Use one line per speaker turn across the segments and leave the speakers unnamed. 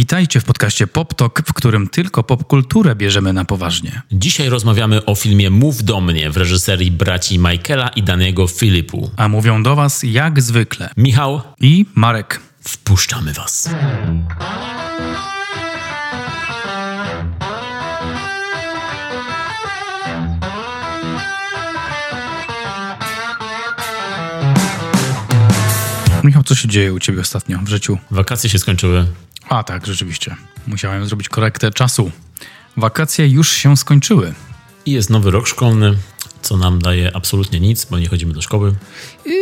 Witajcie w podcaście PopTok, w którym tylko popkulturę bierzemy na poważnie.
Dzisiaj rozmawiamy o filmie Mów do mnie w reżyserii braci Michaela i Danego Filipu.
A mówią do Was jak zwykle
Michał,
i Marek.
wpuszczamy was.
Michał, co się dzieje u Ciebie ostatnio w życiu?
Wakacje się skończyły.
A tak, rzeczywiście. Musiałem zrobić korektę czasu. Wakacje już się skończyły.
I jest nowy rok szkolny, co nam daje absolutnie nic, bo nie chodzimy do szkoły.
I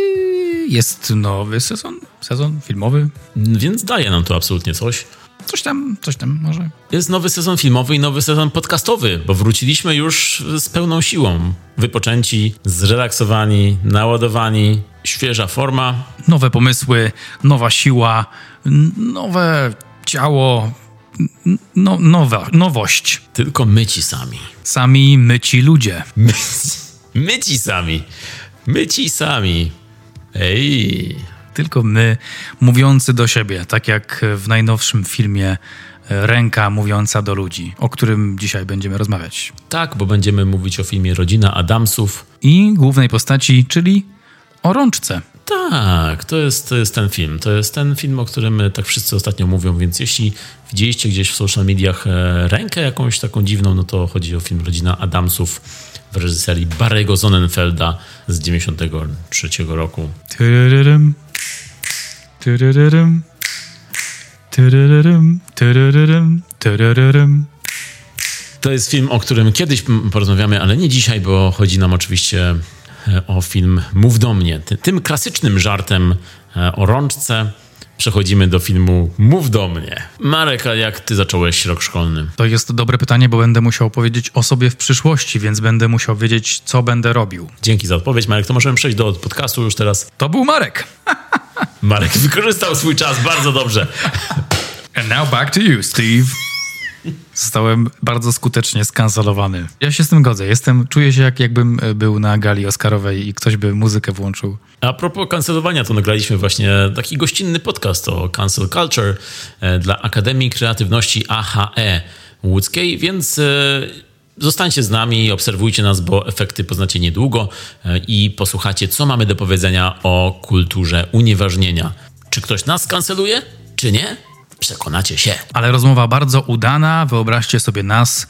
jest nowy sezon, sezon filmowy.
Więc daje nam to absolutnie coś.
Coś tam, coś tam może.
Jest nowy sezon filmowy i nowy sezon podcastowy, bo wróciliśmy już z pełną siłą. Wypoczęci, zrelaksowani, naładowani, świeża forma.
Nowe pomysły, nowa siła, nowe ciało, no, nowa, nowość.
Tylko my ci sami.
Sami my ci ludzie.
My, my ci sami. My ci sami. Ej.
Tylko my, mówiący do siebie, tak jak w najnowszym filmie e, Ręka mówiąca do ludzi, o którym dzisiaj będziemy rozmawiać.
Tak, bo będziemy mówić o filmie Rodzina Adamsów.
I głównej postaci, czyli o rączce.
Tak, to jest, to jest ten film. To jest ten film, o którym tak wszyscy ostatnio mówią, więc jeśli widzieliście gdzieś w social mediach e, rękę jakąś taką dziwną, no to chodzi o film Rodzina Adamsów w reżyserii Barry'ego Sonnenfelda z 93 roku.
Tyryrym,
To jest film, o którym kiedyś porozmawiamy, ale nie dzisiaj, bo chodzi nam oczywiście o film Mów do mnie. Ty- Tym klasycznym żartem o rączce przechodzimy do filmu Mów do mnie. Marek, a jak ty zacząłeś rok szkolny?
To jest dobre pytanie, bo będę musiał powiedzieć o sobie w przyszłości, więc będę musiał wiedzieć, co będę robił.
Dzięki za odpowiedź, Marek. To możemy przejść do podcastu już teraz.
To był Marek.
Marek wykorzystał swój czas bardzo dobrze.
And now back to you, Steve. Zostałem bardzo skutecznie skancelowany. Ja się z tym godzę. Jestem, czuję się jak jakbym e, był na gali Oscarowej i ktoś by muzykę włączył.
A propos kancelowania, to nagraliśmy właśnie taki gościnny podcast o cancel culture e, dla Akademii Kreatywności AHE łódzkiej, więc e, zostańcie z nami, obserwujcie nas, bo efekty poznacie niedługo i posłuchacie, co mamy do powiedzenia o kulturze unieważnienia. Czy ktoś nas kanceluje, czy nie? Przekonacie się.
Ale rozmowa bardzo udana. Wyobraźcie sobie nas,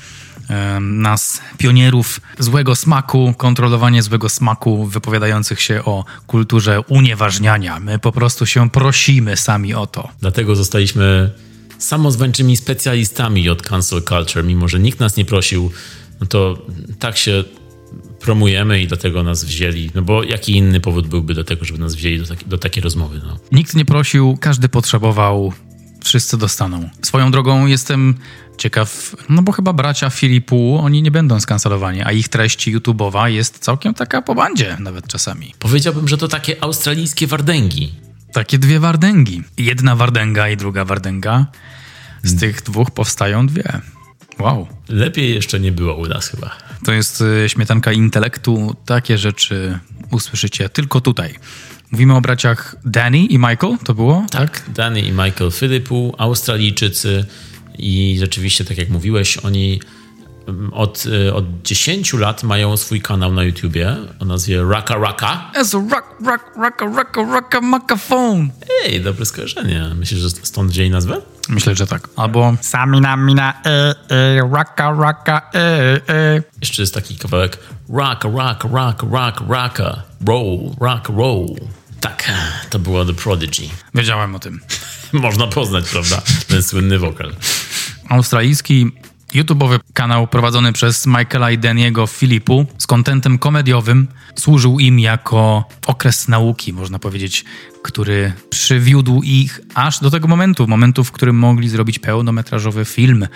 nas, pionierów złego smaku, kontrolowanie złego smaku, wypowiadających się o kulturze unieważniania. My po prostu się prosimy sami o to.
Dlatego zostaliśmy samozwańczymi specjalistami od cancel culture, mimo że nikt nas nie prosił, no to tak się promujemy i dlatego nas wzięli. No bo jaki inny powód byłby do tego, żeby nas wzięli do, taki, do takiej rozmowy? No.
Nikt nie prosił, każdy potrzebował, wszyscy dostaną. Swoją drogą jestem ciekaw, no bo chyba bracia Filipu, oni nie będą skancelowani, a ich treść YouTube'owa jest całkiem taka po bandzie nawet czasami.
Powiedziałbym, że to takie australijskie wardęgi.
Takie dwie wardęgi. Jedna wardęga i druga wardęga. Z tych dwóch powstają dwie. Wow.
Lepiej jeszcze nie było u nas chyba.
To jest y, śmietanka intelektu. Takie rzeczy usłyszycie tylko tutaj. Mówimy o braciach Danny i Michael, to było?
Tak, Danny i Michael Filipu, Australijczycy i rzeczywiście, tak jak mówiłeś, oni mm, od, y, od 10 lat mają swój kanał na YouTubie o nazwie Raka Raka.
As a rock, rock, rock, rock, rock, microphone.
Ej, dobre skojarzenie. Myślisz, że stąd wzięli nazwę?
Myślę, że tak. Albo Samina mina e e raka raka e e.
Jeszcze jest taki kawałek Rock, rock, rock, rock, rocka, roll, rock, roll. Tak, to było The Prodigy.
Wiedziałem o tym.
Można poznać, prawda? Ten słynny wokal.
Australijski YouTube'owy kanał prowadzony przez Michaela i Daniego Filipu z kontentem komediowym służył im jako okres nauki, można powiedzieć, który przywiódł ich aż do tego momentu, momentu, w którym mogli zrobić pełnometrażowy film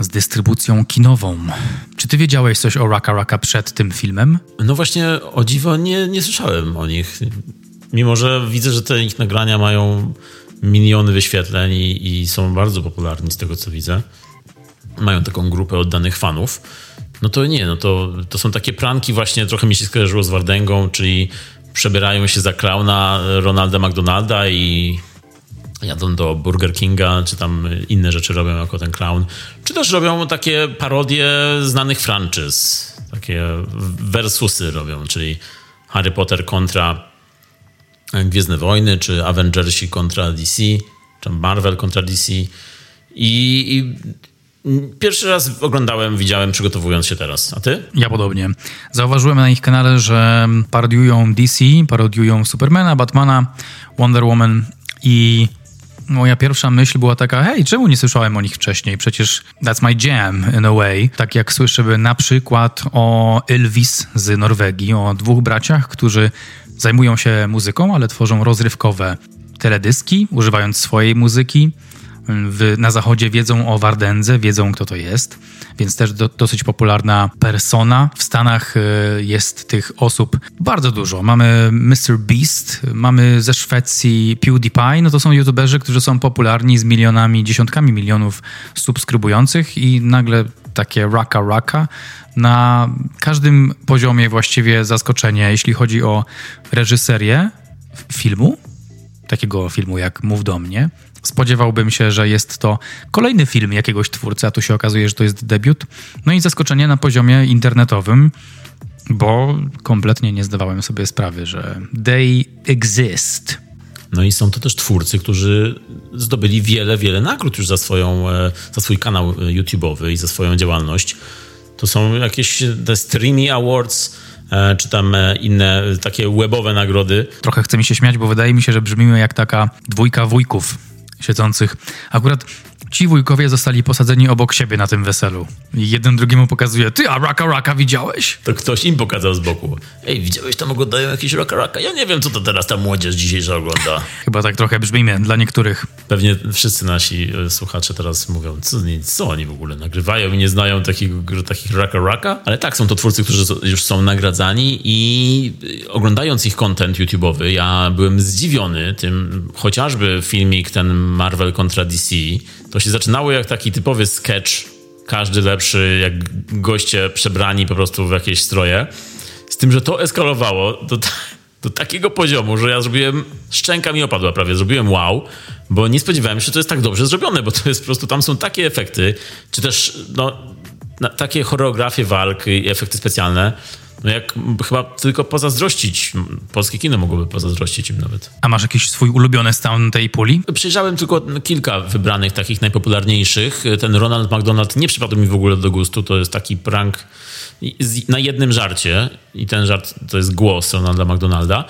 z dystrybucją kinową. Czy ty wiedziałeś coś o Raka Raka przed tym filmem?
No właśnie, o dziwo, nie, nie słyszałem o nich. Mimo, że widzę, że te ich nagrania mają miliony wyświetleń i, i są bardzo popularni z tego, co widzę. Mają taką grupę oddanych fanów. No to nie, no to, to są takie pranki właśnie, trochę mi się skojarzyło z Wardęgą, czyli przebierają się za klauna Ronalda McDonalda i jadą do Burger Kinga, czy tam inne rzeczy robią jako ten clown, czy też robią takie parodie znanych franczyz, takie versusy robią, czyli Harry Potter kontra Gwiezdne Wojny, czy Avengersi kontra DC, czy Marvel kontra DC. I, I, pierwszy raz oglądałem, widziałem, przygotowując się teraz. A ty?
Ja podobnie. Zauważyłem na ich kanale, że parodiują DC, parodiują Supermana, Batmana, Wonder Woman i moja pierwsza myśl była taka, hej, czemu nie słyszałem o nich wcześniej? Przecież that's my jam in a way. Tak jak słyszę na przykład o Elvis z Norwegii, o dwóch braciach, którzy zajmują się muzyką, ale tworzą rozrywkowe teledyski, używając swojej muzyki. W, na zachodzie wiedzą o Wardędze, wiedzą kto to jest, więc też do, dosyć popularna persona. W Stanach y, jest tych osób bardzo dużo. Mamy Mr. Beast, mamy ze Szwecji PewDiePie, no to są youtuberzy, którzy są popularni z milionami, dziesiątkami milionów subskrybujących i nagle takie raka raka na każdym poziomie właściwie zaskoczenie, jeśli chodzi o reżyserię filmu, takiego filmu jak Mów do mnie. Spodziewałbym się, że jest to kolejny film jakiegoś twórcy, a tu się okazuje, że to jest debiut. No i zaskoczenie na poziomie internetowym, bo kompletnie nie zdawałem sobie sprawy, że they exist.
No i są to też twórcy, którzy zdobyli wiele, wiele nagród już za, swoją, e, za swój kanał YouTube'owy i za swoją działalność. To są jakieś te Streamy Awards, e, czy tam e, inne takie webowe nagrody.
Trochę chce mi się śmiać, bo wydaje mi się, że brzmimy jak taka dwójka wujków siedzących. Akurat ci wujkowie zostali posadzeni obok siebie na tym weselu. I jeden drugiemu pokazuje, ty, a Raka Raka widziałeś?
To ktoś im pokazał z boku. Ej, widziałeś, tam oglądają jakiś Raka Raka? Ja nie wiem, co to teraz ta młodzież dzisiejsza ogląda.
Chyba tak trochę brzmimy dla niektórych.
Pewnie wszyscy nasi e, słuchacze teraz mówią, co, co oni w ogóle nagrywają i nie znają takich, takich Raka Raka? Ale tak, są to twórcy, którzy już są nagradzani i e, oglądając ich content YouTube'owy, ja byłem zdziwiony tym, chociażby filmik ten Marvel kontra DC, to się zaczynało jak taki typowy sketch, każdy lepszy, jak goście przebrani po prostu w jakieś stroje. Z tym, że to eskalowało do, do takiego poziomu, że ja zrobiłem, szczęka mi opadła prawie, zrobiłem wow, bo nie spodziewałem się, że to jest tak dobrze zrobione, bo to jest po prostu, tam są takie efekty, czy też no, takie choreografie walk i efekty specjalne, no jak chyba tylko pozazdrościć. Polskie kino mogłoby pozazdrościć im nawet.
A masz jakiś swój ulubiony stan tej puli?
Przejrzałem tylko kilka wybranych, takich najpopularniejszych. Ten Ronald McDonald nie przypadł mi w ogóle do gustu. To jest taki prank na jednym żarcie i ten żart to jest głos Ronalda McDonalda.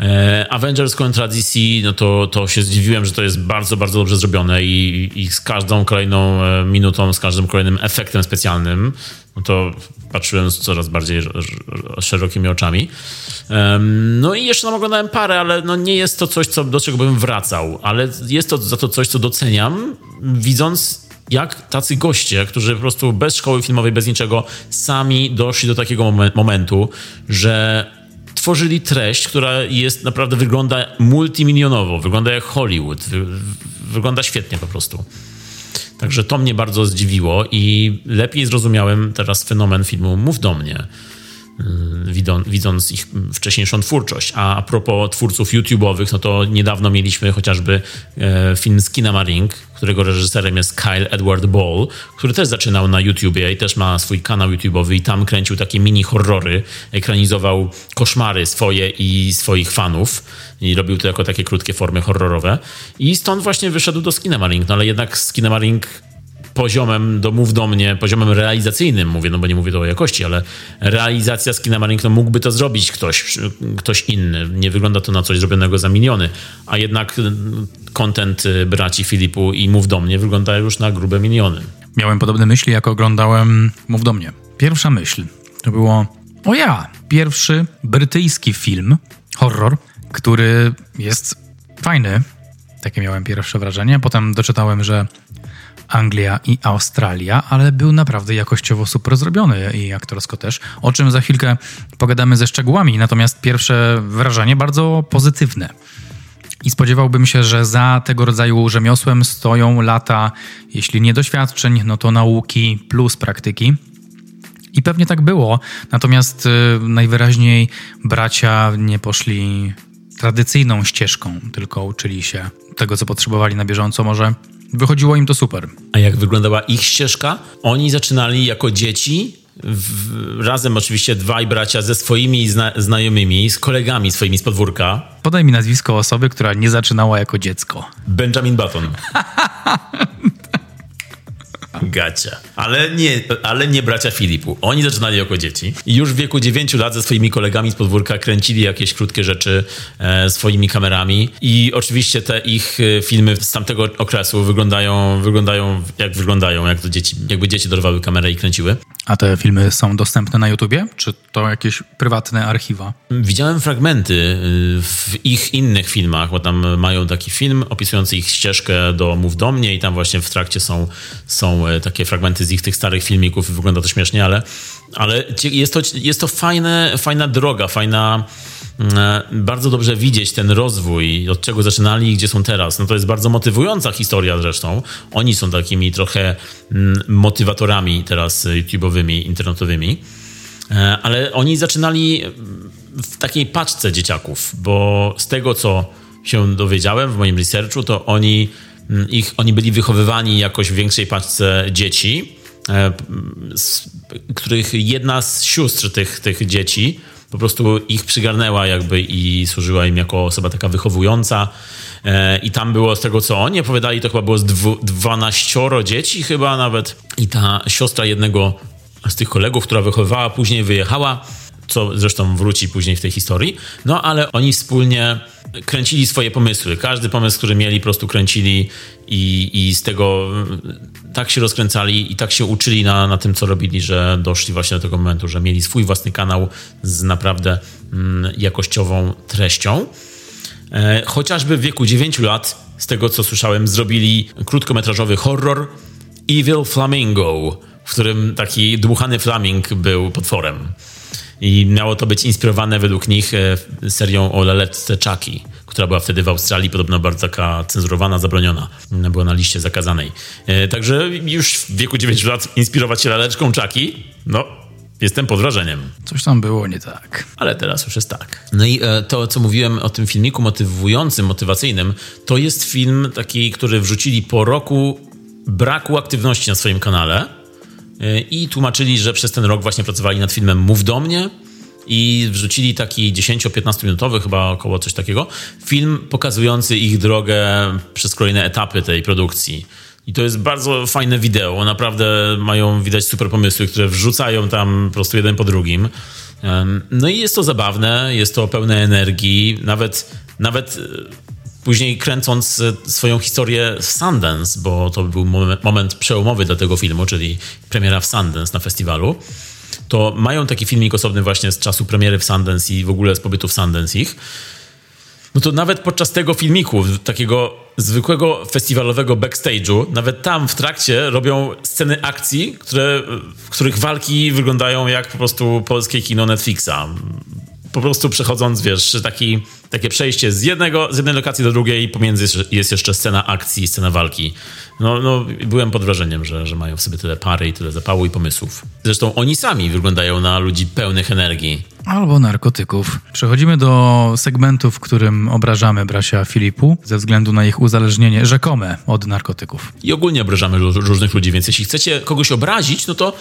E, Avengers kontra DC, no to, to się zdziwiłem, że to jest bardzo, bardzo dobrze zrobione i, i z każdą kolejną e, minutą, z każdym kolejnym efektem specjalnym, no to patrzyłem z coraz bardziej szerokimi oczami. No i jeszcze tam oglądałem parę, ale no nie jest to coś, co, do czego bym wracał, ale jest to za to coś, co doceniam, widząc jak tacy goście, którzy po prostu bez szkoły filmowej, bez niczego, sami doszli do takiego momentu, że tworzyli treść, która jest naprawdę wygląda multimilionowo, wygląda jak Hollywood, wygląda świetnie po prostu. Także to mnie bardzo zdziwiło i lepiej zrozumiałem teraz fenomen filmu Mów do mnie. Y, widząc ich wcześniejszą twórczość. A, a propos twórców YouTube'owych, no to niedawno mieliśmy chociażby e, film Skinamarink, którego reżyserem jest Kyle Edward Ball, który też zaczynał na YouTubie i też ma swój kanał YouTube'owy i tam kręcił takie mini horrory, ekranizował koszmary swoje i swoich fanów i robił to jako takie krótkie formy horrorowe. I stąd właśnie wyszedł do Skinamarink, no ale jednak Skinamarink poziomem, do mów do mnie, poziomem realizacyjnym mówię, no bo nie mówię to o jakości, ale realizacja Marink, no mógłby to zrobić ktoś, ktoś inny. Nie wygląda to na coś zrobionego za miliony, a jednak kontent y, braci Filipu i Mów do mnie wygląda już na grube miliony.
Miałem podobne myśli, jak oglądałem Mów do mnie. Pierwsza myśl to było, o ja, pierwszy brytyjski film, horror, który jest fajny. Takie miałem pierwsze wrażenie. Potem doczytałem, że Anglia i Australia, ale był naprawdę jakościowo super zrobiony i aktorsko też, o czym za chwilkę pogadamy ze szczegółami. Natomiast pierwsze wrażenie bardzo pozytywne. I spodziewałbym się, że za tego rodzaju rzemiosłem stoją lata, jeśli nie doświadczeń, no to nauki plus praktyki. I pewnie tak było, natomiast y, najwyraźniej bracia nie poszli tradycyjną ścieżką, tylko uczyli się tego, co potrzebowali na bieżąco, może wychodziło im to super.
A jak wyglądała ich ścieżka? Oni zaczynali jako dzieci, w, razem oczywiście dwaj bracia ze swoimi zna, znajomymi, z kolegami swoimi z podwórka.
Podaj mi nazwisko osoby, która nie zaczynała jako dziecko.
Benjamin Button. Gacia. Ale nie, ale nie bracia Filipu. Oni zaczynali jako dzieci. I już w wieku 9 lat ze swoimi kolegami z podwórka kręcili jakieś krótkie rzeczy e, swoimi kamerami. I oczywiście te ich e, filmy z tamtego okresu wyglądają, wyglądają jak wyglądają, jak to dzieci, jakby dzieci dorwały kamerę i kręciły.
A te filmy są dostępne na YouTubie? Czy to jakieś prywatne archiwa?
Widziałem fragmenty y, w ich innych filmach, bo tam mają taki film opisujący ich ścieżkę do Mów do mnie i tam właśnie w trakcie są, są e, takie fragmenty z ich tych starych filmików. Wygląda to śmiesznie, ale, ale jest to, jest to fajne, fajna droga, fajna e, bardzo dobrze widzieć ten rozwój, od czego zaczynali i gdzie są teraz. No to jest bardzo motywująca historia zresztą. Oni są takimi trochę mm, motywatorami teraz YouTube'owymi, internetowymi. E, ale oni zaczynali w takiej paczce dzieciaków, bo z tego, co się dowiedziałem w moim researchu, to oni, mm, ich, oni byli wychowywani jakoś w większej paczce dzieci, e, z których jedna z sióstr tych, tych dzieci po prostu ich przygarnęła jakby i służyła im jako osoba taka wychowująca. E, I tam było z tego, co oni opowiadali, to chyba było z dwu, 12 dzieci chyba nawet. I ta siostra jednego z tych kolegów, która wychowywała, później wyjechała, co zresztą wróci później w tej historii. No ale oni wspólnie kręcili swoje pomysły. Każdy pomysł, który mieli, po prostu kręcili i, i z tego tak się rozkręcali i tak się uczyli na, na tym, co robili, że doszli właśnie do tego momentu, że mieli swój własny kanał z naprawdę mm, jakościową treścią. E, chociażby w wieku 9 lat, z tego co słyszałem, zrobili krótkometrażowy horror Evil Flamingo, w którym taki dmuchany flaming był potworem. I miało to być inspirowane według nich e, serią o laletce Chucky, która była wtedy w Australii, podobno bardzo taka cenzurowana, zabroniona. Była na liście zakazanej. E, także już w wieku 9 lat inspirować się laleczką Chucky, no Jestem pod wrażeniem.
Coś tam było nie tak.
Ale teraz już jest tak. No i e, to, co mówiłem o tym filmiku motywującym, motywacyjnym, to jest film taki, który wrzucili po roku braku aktywności na swoim kanale i tłumaczyli, że przez ten rok właśnie pracowali nad filmem Mów do mnie i wrzucili taki 10-15 minutowy, chyba około coś takiego, film pokazujący ich drogę przez kolejne etapy tej produkcji. I to jest bardzo fajne wideo. Naprawdę mają widać super pomysły, które wrzucają tam po prostu jeden po drugim. No i jest to zabawne, jest to pełne energii. Nawet, nawet Później kręcąc e, swoją historię w Sundance, bo to był moment przełomowy dla tego filmu, czyli premiera w Sundance na festiwalu, to mają taki filmik osobny właśnie z czasu premiery w Sundance i w ogóle z pobytu w Sundance ich. No to nawet podczas tego filmiku, takiego zwykłego festiwalowego backstage'u, nawet tam w trakcie robią sceny akcji, które, w których walki wyglądają jak po prostu polskie kino Netflixa. Po prostu przechodząc, wiesz, taki takie przejście z, jednego, z jednej lokacji do drugiej, pomiędzy jest jeszcze scena akcji, scena walki. No, no byłem pod wrażeniem, że, że mają w sobie tyle pary i tyle zapału i pomysłów. Zresztą oni sami wyglądają na ludzi pełnych energii.
Albo narkotyków. Przechodzimy do segmentu, w którym obrażamy bracia Filipu ze względu na ich uzależnienie rzekome od narkotyków.
I ogólnie obrażamy różnych ludzi, więc jeśli chcecie kogoś obrazić, no to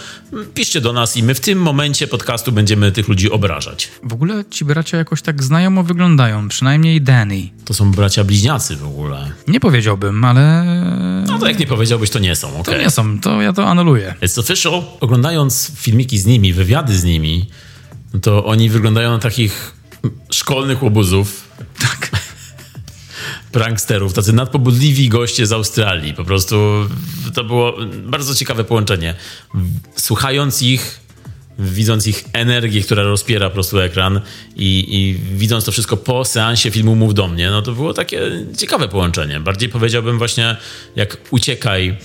piszcie do nas i my w tym momencie podcastu będziemy tych ludzi obrażać.
W ogóle ci bracia jakoś tak znajomo wyglądają, przynajmniej Danny.
To są bracia bliźniacy w ogóle.
Nie powiedziałbym, ale...
No to jak nie powiedziałbyś, to nie są, okej.
Okay. To nie są, to ja to anuluję.
It's official. Oglądając filmiki z nimi, wywiady z nimi, to oni wyglądają na takich szkolnych łobuzów.
Tak.
Pranksterów, tacy nadpobudliwi goście z Australii. Po prostu to było bardzo ciekawe połączenie. Słuchając ich, widząc ich energię, która rozpiera po prostu ekran i, i, widząc to wszystko po seansie filmu Mów do mnie, no to było takie ciekawe połączenie. Bardziej powiedziałbym właśnie jak Uciekaj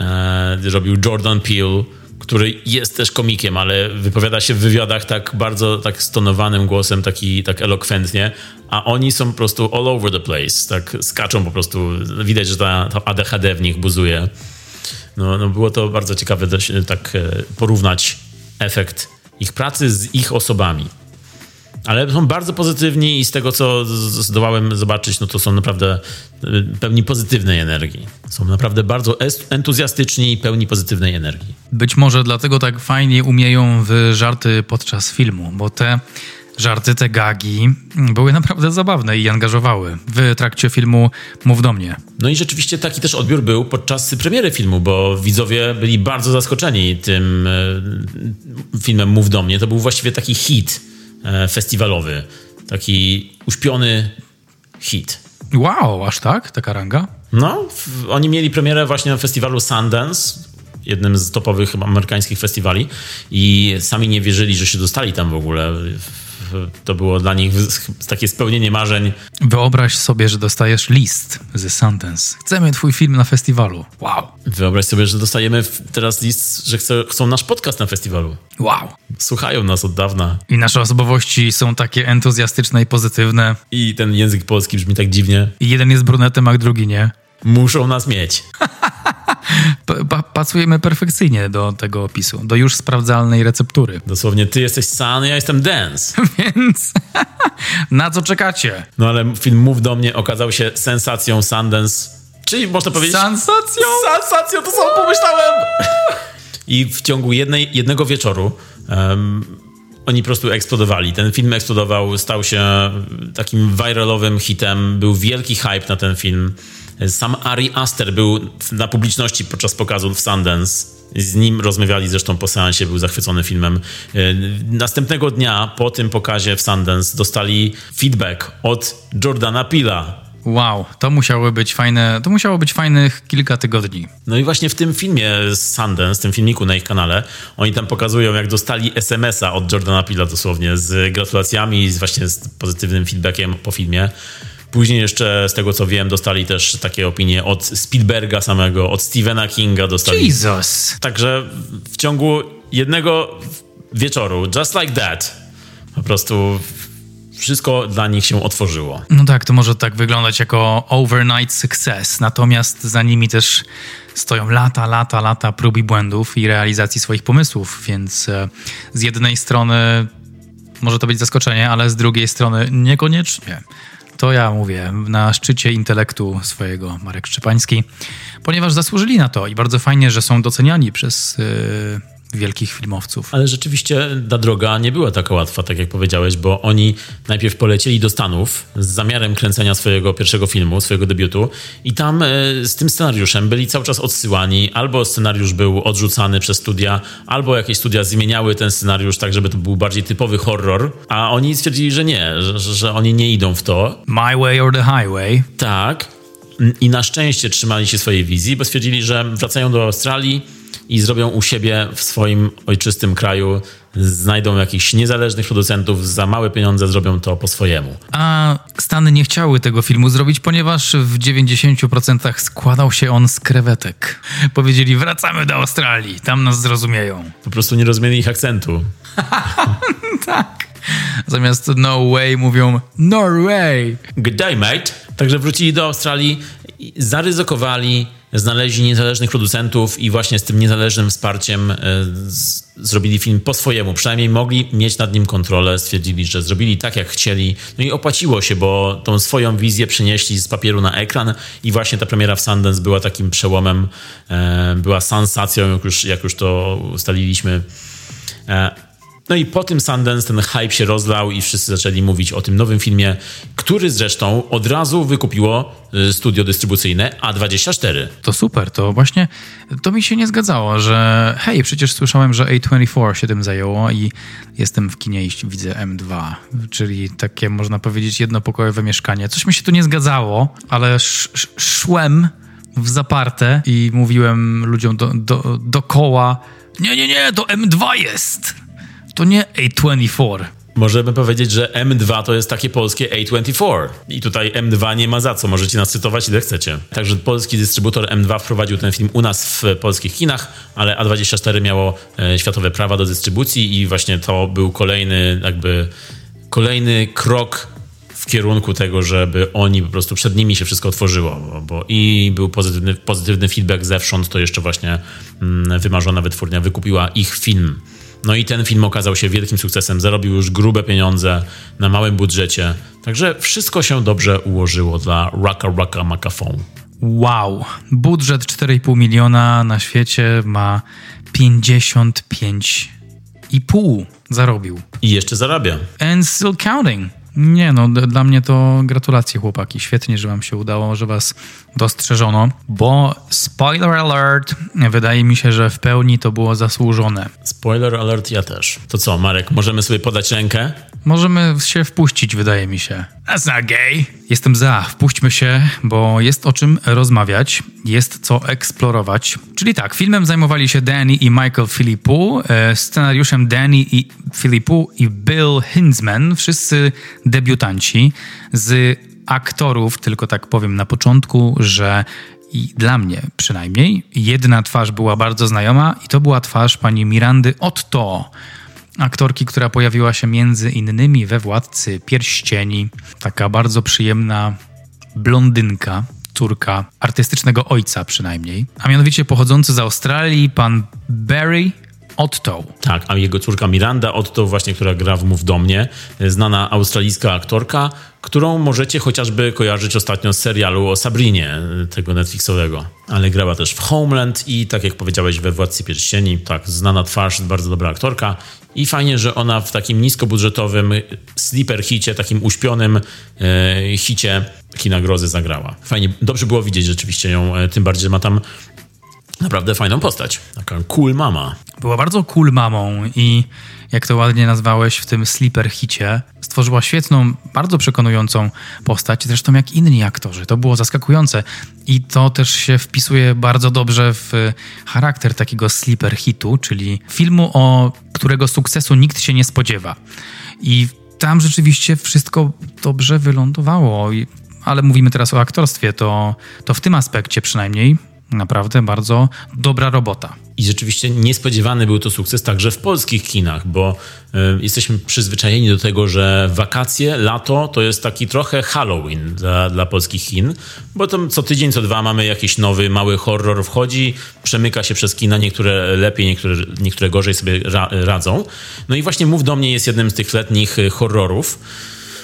e, robił Jordan Peele, który jest też komikiem, ale wypowiada się w wywiadach tak bardzo tak stonowanym głosem, taki, tak elokwentnie, a oni są po prostu all over the place, tak skaczą po prostu, widać, że ta, ta ADHD w nich buzuje. No, no było to bardzo ciekawe tak e, porównać efekt ich pracy z ich osobami. Ale są bardzo pozytywni i z tego, co zdołałem zobaczyć, no to są naprawdę y, pełni pozytywnej energii. Są naprawdę bardzo entuzjastyczni i pełni pozytywnej energii.
Być może dlatego tak fajnie umieją w żarty podczas filmu, bo te żarty, te gagi były naprawdę zabawne i angażowały w trakcie filmu Mów do mnie.
No i rzeczywiście taki też odbiór był podczas premiery filmu, bo widzowie byli bardzo zaskoczeni tym e, filmem Mów do mnie. To był właściwie taki hit e, festiwalowy, taki uśpiony hit.
Wow, aż tak? Taka ranga?
No, oni mieli premierę właśnie na festiwalu Sundance, jednym z topowych amerykańskich festiwali i sami nie wierzyli, że się dostali tam w ogóle to było dla nich takie spełnienie marzeń.
Wyobraź sobie, że dostajesz list ze Sundance. Chcemy twój film na festiwalu. Wow.
Wyobraź sobie, że dostajemy teraz list, że chcą, chcą nasz podcast na festiwalu.
Wow.
Słuchają nas od dawna.
I nasze osobowości są takie entuzjastyczne i pozytywne.
I ten język polski brzmi tak dziwnie.
I jeden jest brunetem, a drugi nie.
Muszą nas mieć.
Pa pasujemy perfekcyjnie do tego opisu, do już sprawdzalnej receptury.
Dosłownie, ty jesteś Sun, ja jestem Dance.
Więc na co czekacie?
No ale film Mów do mnie okazał się sensacją Sundance. Czyli można powiedzieć...
Sensacją?
Sensacją, to samo pomyślałem! I w ciągu jednej, jednego wieczoru um, oni po prostu eksplodowali. Ten film eksplodował, stał się takim viralowym hitem. Był wielki hype na ten film. Sam Ari Aster był na publiczności podczas pokazu w Sundance. Z nim rozmawiali zresztą po seansie, był zachwycony filmem. E, następnego dnia po tym pokazie w Sundance dostali feedback od Jordana Pila,
Wow, to musiało być fajne, to musiało być fajnych kilka tygodni.
No i właśnie w tym filmie z Sundance, tym filmiku na ich kanale, oni tam pokazują, jak dostali SMS-a od Jordana Pila dosłownie z gratulacjami i właśnie z pozytywnym feedbackiem po filmie. Później jeszcze, z tego co wiem, dostali też takie opinie od Spielberga samego, od Stephena Kinga dostali.
Jesus!
Także w ciągu jednego wieczoru, just like that, po prostu wszystko dla nich się otworzyło.
No tak, to może tak wyglądać jako overnight success, natomiast za nimi też stoją lata, lata, lata prób i błędów i realizacji swoich pomysłów, więc e, z jednej strony może to być zaskoczenie, ale z drugiej strony niekoniecznie. To ja mówię na szczycie intelektu swojego Marek Szczepański, ponieważ zasłużyli na to i bardzo fajnie, że są doceniani przez yy, wielkich filmowców.
Ale rzeczywiście ta droga nie była taka łatwa, tak jak powiedziałeś, bo oni najpierw polecieli do Stanów z zamiarem kręcenia swojego pierwszego filmu, swojego debiutu i tam e, z tym scenariuszem byli cały czas odsyłani, albo scenariusz był odrzucany przez studia, albo jakieś studia zmieniały ten scenariusz tak, żeby to był bardziej typowy horror, a oni stwierdzili, że nie, że, że oni nie idą w to.
My way or the highway.
Tak. I na szczęście trzymali się swojej wizji, bo stwierdzili, że wracają do Australii, i zrobią u siebie w swoim ojczystym kraju, znajdą jakichś niezależnych producentów, za małe pieniądze zrobią to po swojemu.
A Stany nie chciały tego filmu zrobić, ponieważ w 90% składał się on z krewetek. Powiedzieli, wracamy do Australii, tam nas zrozumieją.
Po prostu nie rozumieli ich akcentu.
tak. Zamiast no way mówią Norway.
Good day, mate. Także wrócili do Australii, zaryzykowali, znaleźli niezależnych producentów i właśnie z tym niezależnym wsparciem e, z, zrobili film po swojemu. Przynajmniej mogli mieć nad nim kontrolę, stwierdzili, że zrobili tak, jak chcieli. No i opłaciło się, bo tą swoją wizję przenieśli z papieru na ekran i właśnie ta premiera w Sundance była takim przełomem, e, była sensacją, jak już, jak już to ustaliliśmy. No i po tym Sundance ten hype się rozlał i wszyscy zaczęli mówić o tym nowym filmie, który zresztą od razu wykupiło y, studio dystrybucyjne A24.
To super, to właśnie to mi się nie zgadzało, że hej, przecież słyszałem, że A24 się tym zajęło i jestem w kinie i widzę M2, czyli takie można powiedzieć jednopokojowe mieszkanie. Coś mi się tu nie zgadzało, ale sz szłem w zaparte i mówiłem ludziom do, do, nie, nie, nie, to M2 jest to nie A24.
Możemy powiedzieć, że M2 to jest takie polskie A24. I tutaj M2 nie ma za co, możecie nas cytować ile chcecie. Także polski dystrybutor M2 wprowadził ten film u nas w polskich kinach, ale A24 miało e, światowe prawa do dystrybucji i właśnie to był kolejny jakby kolejny krok w kierunku tego, żeby oni po prostu przed nimi się wszystko otworzyło, bo, bo i był pozytywny, pozytywny feedback zewsząd, to jeszcze właśnie mm, wymarzona wytwórnia wykupiła ich film No i ten film okazał się wielkim sukcesem, zarobił już grube pieniądze na małym budżecie, także wszystko się dobrze ułożyło dla Raka Raka Macafon.
Wow, budżet 4,5 miliona na świecie ma 55,5 zarobił.
I jeszcze zarabia.
And still counting. Nie no, dla mnie to gratulacje chłopaki. Świetnie, że wam się udało, że was dostrzeżono, bo spoiler alert, wydaje mi się, że w pełni to było zasłużone.
Spoiler alert, ja też. To co, Marek, możemy sobie podać rękę?
Możemy się wpuścić, wydaje mi się. That's not gay. Jestem za, wpuśćmy się, bo jest o czym rozmawiać, jest co eksplorować. Czyli tak, filmem zajmowali się Danny i Michael Philippou, e, scenariuszem Danny i Philippou i Bill Hinsman, wszyscy debiutanci z aktorów, tylko tak powiem na początku, że i dla mnie przynajmniej jedna twarz była bardzo znajoma i to była twarz pani Mirandy Otto aktorki, która pojawiła się między innymi we Władcy Pierścieni. Taka bardzo przyjemna blondynka, córka artystycznego ojca przynajmniej, a mianowicie pochodzący z Australii pan Barry Otto.
Tak, a jego córka Miranda Otto, właśnie, która gra w Mów do mnie, znana australijska aktorka, którą możecie chociażby kojarzyć ostatnio z serialu o Sabrinie, tego Netflixowego. Ale grała też w Homeland i tak jak powiedziałeś we Władcy Pierścieni, tak, znana twarz, bardzo dobra aktorka i fajnie, że ona w takim niskobudżetowym sleeper hicie, takim uśpionym e, hicie kina grozy zagrała. Fajnie, dobrze było widzieć rzeczywiście ją, tym bardziej, że ma tam naprawdę fajną postać. Taka cool mama.
Była bardzo cool mamą i jak to ładnie nazwałeś w tym sleeper hicie, stworzyła świetną, bardzo przekonującą postać, zresztą jak inni aktorzy. To było zaskakujące i to też się wpisuje bardzo dobrze w charakter takiego sleeper hitu, czyli filmu, o którego sukcesu nikt się nie spodziewa. I tam rzeczywiście wszystko dobrze wylądowało, ale mówimy teraz o aktorstwie, to, to w tym aspekcie przynajmniej Naprawdę bardzo dobra robota.
I rzeczywiście niespodziewany był to sukces także w polskich kinach, bo y, jesteśmy przyzwyczajeni do tego, że wakacje, lato to jest taki trochę Halloween dla, dla polskich kin, bo tam co tydzień, co dwa mamy jakiś nowy, mały horror wchodzi, przemyka się przez kina, niektóre lepiej, niektóre, niektóre gorzej sobie ra, radzą. No i właśnie Mów do mnie jest jednym z tych letnich horrorów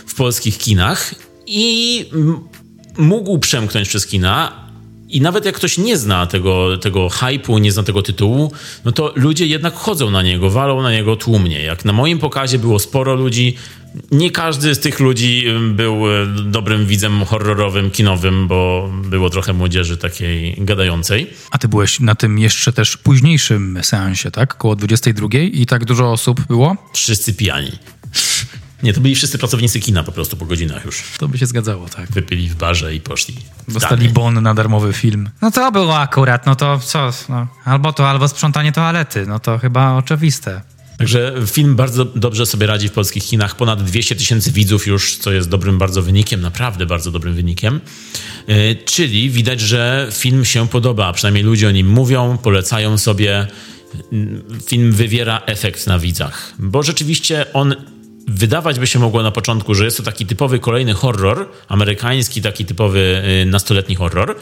w polskich kinach i mógł przemknąć przez kina, i nawet jak ktoś nie zna tego, tego hypu, nie zna tego tytułu, no to ludzie jednak chodzą na niego, walą na niego tłumnie. Jak na moim pokazie było sporo ludzi, nie każdy z tych ludzi był e, dobrym widzem horrorowym, kinowym, bo było trochę młodzieży takiej gadającej.
A ty byłeś na tym jeszcze też późniejszym seansie, tak? Koło 22 i tak dużo osób było?
Wszyscy pijani. Nie, to byli wszyscy pracownicy kina po prostu po godzinach już.
To by się zgadzało, tak.
Wypili w barze i poszli.
Dostali dalej. bon na darmowy film. No to było akurat, no to co? No, albo to, albo sprzątanie toalety. No to chyba oczywiste.
Także film bardzo dobrze sobie radzi w polskich kinach. Ponad 200 tysięcy widzów już, co jest dobrym bardzo wynikiem, naprawdę bardzo dobrym wynikiem. Yy, czyli widać, że film się podoba, przynajmniej ludzie o nim mówią, polecają sobie. Film wywiera efekt na widzach, bo rzeczywiście on wydawać by się mogło na początku, że jest to taki typowy kolejny horror, amerykański, taki typowy y, nastoletni horror,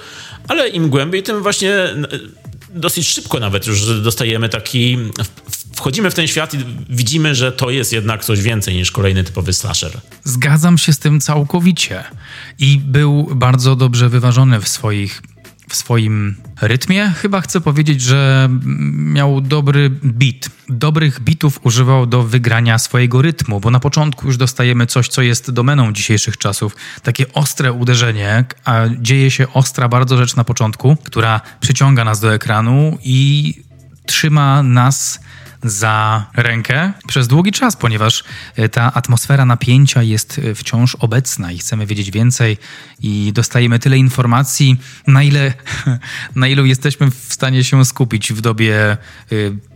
ale im głębiej, tym właśnie dosyć szybko nawet już dostajemy taki. Wchodzimy w ten świat i widzimy, że to jest jednak coś więcej niż kolejny typowy slasher.
Zgadzam się z tym całkowicie. I był bardzo dobrze wyważony w swoich w swoim rytmie. Chyba chcę powiedzieć, że miał dobry beat. Dobrych bitów używał do wygrania swojego rytmu, bo na początku już dostajemy coś, co jest domeną dzisiejszych czasów. Takie ostre uderzenie, a dzieje się ostra bardzo rzecz na początku, która przyciąga nas do ekranu i trzyma nas za rękę przez długi czas, ponieważ e, ta atmosfera napięcia jest e, wciąż obecna i chcemy wiedzieć więcej i dostajemy tyle informacji, na ile, na ilu jesteśmy w stanie się skupić w dobie e,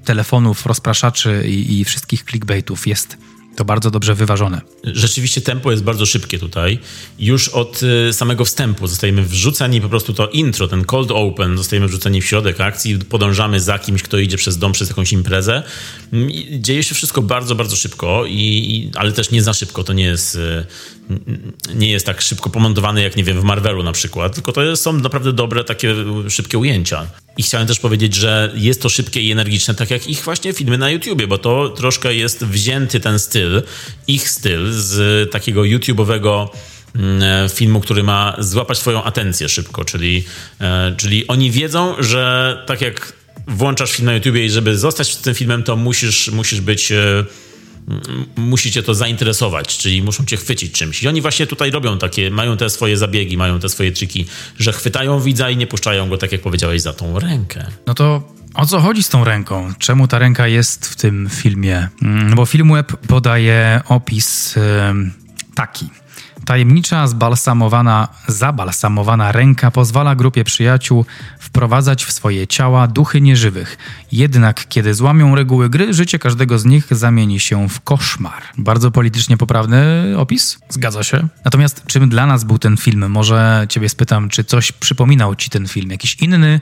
telefonów, rozpraszaczy i, i wszystkich clickbaitów. Jest to bardzo dobrze wyważone.
Rzeczywiście tempo jest bardzo szybkie tutaj. Już od y, samego wstępu zostajemy wrzuceni, po prostu to intro, ten cold open, zostajemy wrzuceni w środek akcji, podążamy za kimś, kto idzie przez dom, przez jakąś imprezę. Mm, dzieje się wszystko bardzo, bardzo szybko, i, ale też nie za szybko. To nie jest, y, nie jest tak szybko pomontowane jak, nie wiem, w Marvelu na przykład, tylko to są naprawdę dobre, takie szybkie ujęcia. I chciałem też powiedzieć, że jest to szybkie i energiczne, tak jak ich właśnie filmy na YouTubie, bo to troszkę jest wzięty ten styl, ich styl z takiego YouTube'owego mm, filmu, który ma złapać twoją atencję szybko, czyli, e, czyli oni wiedzą, że tak jak włączasz film na YouTubie i żeby zostać tym filmem, to musisz, musisz być e, musi cię to zainteresować, czyli muszą cię chwycić czymś. I oni właśnie tutaj robią takie, mają te swoje zabiegi, mają te swoje triki, że chwytają widza i nie puszczają go, tak jak powiedziałeś, za tą rękę.
No to o co chodzi z tą ręką? Czemu ta ręka jest w tym filmie? Mm, bo Filmweb podaje opis taki. Tajemnicza, zbalsamowana, zabalsamowana ręka pozwala grupie przyjaciół wprowadzać w swoje ciała duchy nieżywych. Jednak kiedy złamią reguły gry, życie każdego z nich zamieni się w koszmar. Bardzo politycznie poprawny opis? Zgadza się. Natomiast czym dla nas był ten film? Może ciebie spytam, czy coś przypominał ci ten film? Jakiś inny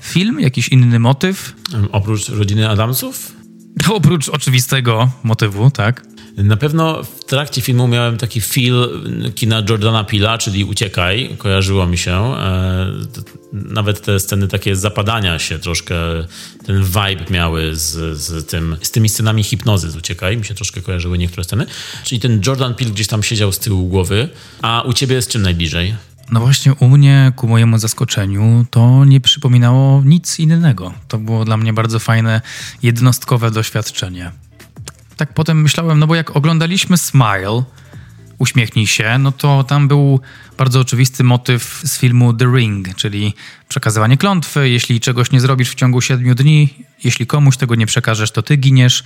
film? Jakiś inny motyw?
Oprócz rodziny Adamsów?
Oprócz oczywistego motywu, tak.
Na pewno w trakcie filmu miałem taki feel kina Jordana Pila, czyli Uciekaj, kojarzyło mi się. E, nawet te sceny takie zapadania się troszkę, ten vibe miały z, z, tym, z tymi scenami hipnozy z Uciekaj. Mi się troszkę kojarzyły niektóre sceny. Czyli ten Jordan Peele gdzieś tam siedział z tyłu głowy. A u ciebie jest czym najbliżej?
No właśnie u mnie, ku mojemu zaskoczeniu, to nie przypominało nic innego. To było dla mnie bardzo fajne, jednostkowe doświadczenie tak potem myślałem, no bo jak oglądaliśmy Smile, uśmiechnij się, no to tam był bardzo oczywisty motyw z filmu The Ring, czyli przekazywanie klątwy. Jeśli czegoś nie zrobisz w ciągu siedmiu dni, jeśli komuś tego nie przekażesz, to ty giniesz.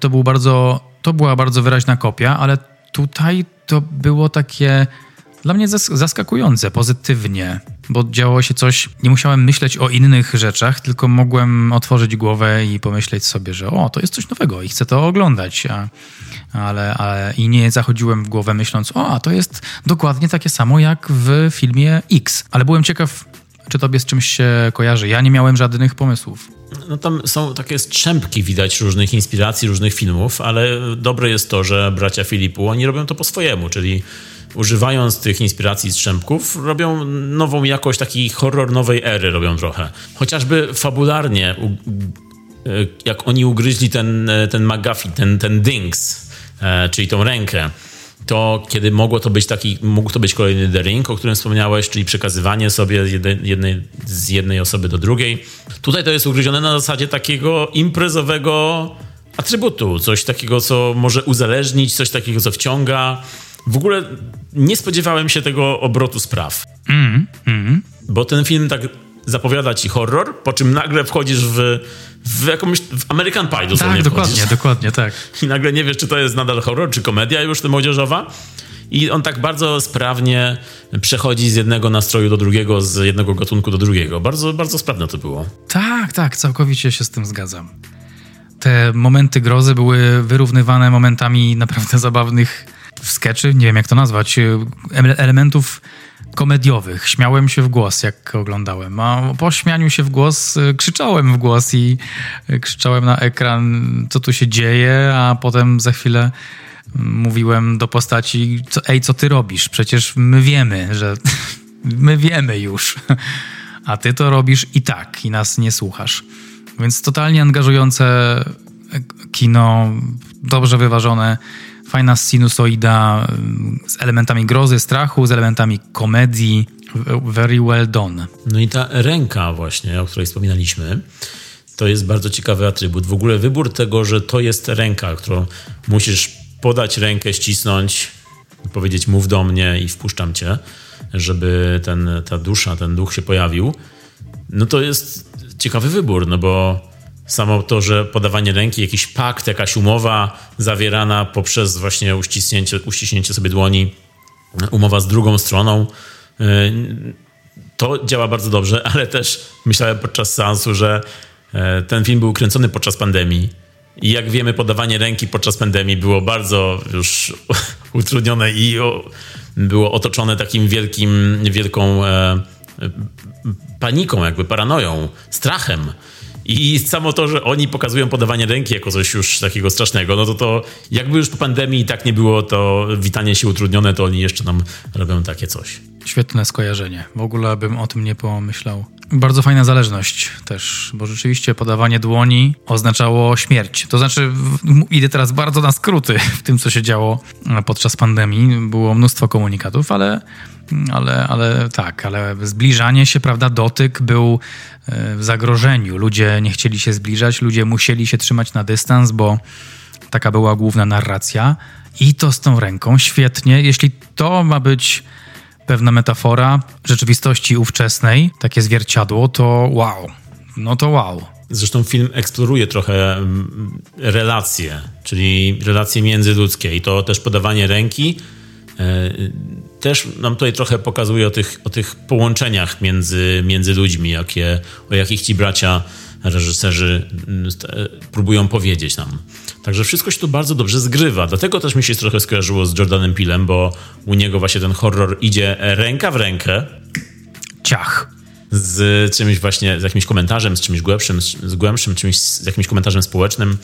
To, był bardzo, to była bardzo wyraźna kopia, ale tutaj to było takie dla mnie zaskakujące, pozytywnie, bo działo się coś, nie musiałem myśleć o innych rzeczach, tylko mogłem otworzyć głowę i pomyśleć sobie, że o, to jest coś nowego i chcę to oglądać. A, ale, ale i nie zachodziłem w głowę myśląc, o, a to jest dokładnie takie samo jak w filmie X. Ale byłem ciekaw, czy tobie z czymś się kojarzy. Ja nie miałem żadnych pomysłów.
No tam są takie strzępki widać różnych inspiracji, różnych filmów, ale dobre jest to, że bracia Filipu, oni robią to po swojemu, czyli używając tych inspiracji strzępków, robią nową jakość, taki horror nowej ery robią trochę. Chociażby fabularnie, e, jak oni ugryźli ten, e, ten McGuffin, ten, ten Dings, e, czyli tą rękę, to kiedy mogło to być taki, mógł to być kolejny The Ring, o którym wspomniałeś, czyli przekazywanie sobie jednej, z jednej osoby do drugiej. Tutaj to jest ugryzione na zasadzie takiego imprezowego atrybutu, coś takiego, co może uzależnić, coś takiego, co wciąga. W ogóle nie spodziewałem się tego obrotu spraw. Mm, mm. Bo ten film tak zapowiada ci horror, po czym nagle wchodzisz w, w jakąś w American Pie dosłownie
Tak, dokładnie, wchodzisz. dokładnie, tak.
I nagle nie wiesz, czy to jest nadal horror, czy komedia już młodzieżowa. I on tak bardzo sprawnie przechodzi z jednego nastroju do drugiego, z jednego gatunku do drugiego. Bardzo, bardzo sprawne to było.
Tak, tak, całkowicie się z tym zgadzam. Te momenty grozy były wyrównywane momentami naprawdę zabawnych skeczy, nie wiem jak to nazwać, e, elementów komediowych. Śmiałem się w głos, jak oglądałem, a po śmianiu się w głos e, krzyczałem w głos i e, krzyczałem na ekran, co tu się dzieje, a potem za chwilę mówiłem do postaci, co, ej, co ty robisz? Przecież my wiemy, że my wiemy już, a ty to robisz i tak, i nas nie słuchasz. Więc totalnie angażujące kino, dobrze wyważone, fajna sinusoida z elementami grozy, strachu, z elementami komedii. Very well done.
No i ta ręka właśnie, o której wspominaliśmy, to jest bardzo ciekawy atrybut. W ogóle wybór tego, że to jest ręka, którą musisz podać rękę, ścisnąć, powiedzieć mów do mnie i wpuszczam cię, żeby ten, ta dusza, ten duch się pojawił, no to jest ciekawy wybór, no bo samo to, że podawanie ręki, jakiś pakt, jakaś umowa zawierana poprzez właśnie uściśnięcie, uściśnięcie sobie dłoni, umowa z drugą stroną, y, to działa bardzo dobrze, ale też myślałem podczas seansu, że e, ten film był kręcony podczas pandemii. I jak wiemy, podawanie ręki podczas pandemii było bardzo już utrudnione i było otoczone takim wielkim, wielką e, paniką, jakby paranoją, strachem. I samo to, że oni pokazują podawanie ręki jako coś już takiego strasznego, no to to jakby już po pandemii tak nie było, to witanie się utrudnione, to oni jeszcze nam robią takie coś.
Świetne skojarzenie. W ogóle bym o tym nie pomyślał. Bardzo fajna zależność też, bo rzeczywiście podawanie dłoni oznaczało śmierć. To znaczy, idę teraz bardzo na skróty w tym, co się działo podczas pandemii. Było mnóstwo komunikatów, ale, ale, ale tak, ale zbliżanie się, prawda, dotyk był e, w zagrożeniu. Ludzie nie chcieli się zbliżać, ludzie musieli się trzymać na dystans, bo taka była główna narracja. I to z tą ręką świetnie. Jeśli to ma być pewna metafora rzeczywistości ówczesnej, takie zwierciadło, to wow. No to wow.
Zresztą film eksploruje trochę mm, relacje, czyli relacje międzyludzkie i to też podawanie ręki e, też nam tutaj trochę pokazuje o tych, o tych połączeniach między, między ludźmi, jakie, o jakich ci bracia reżyserzy mm, e, próbują powiedzieć nam. Także wszystko się tu bardzo dobrze zgrywa. Dlatego też mi się trochę skojarzyło z Jordanem Pilem, bo u niego właśnie ten horror idzie ręka w rękę.
Ciach.
Z czymś właśnie, z jakimś komentarzem, z czymś głębszym, z głębszym, czymś, z jakimś komentarzem społecznym.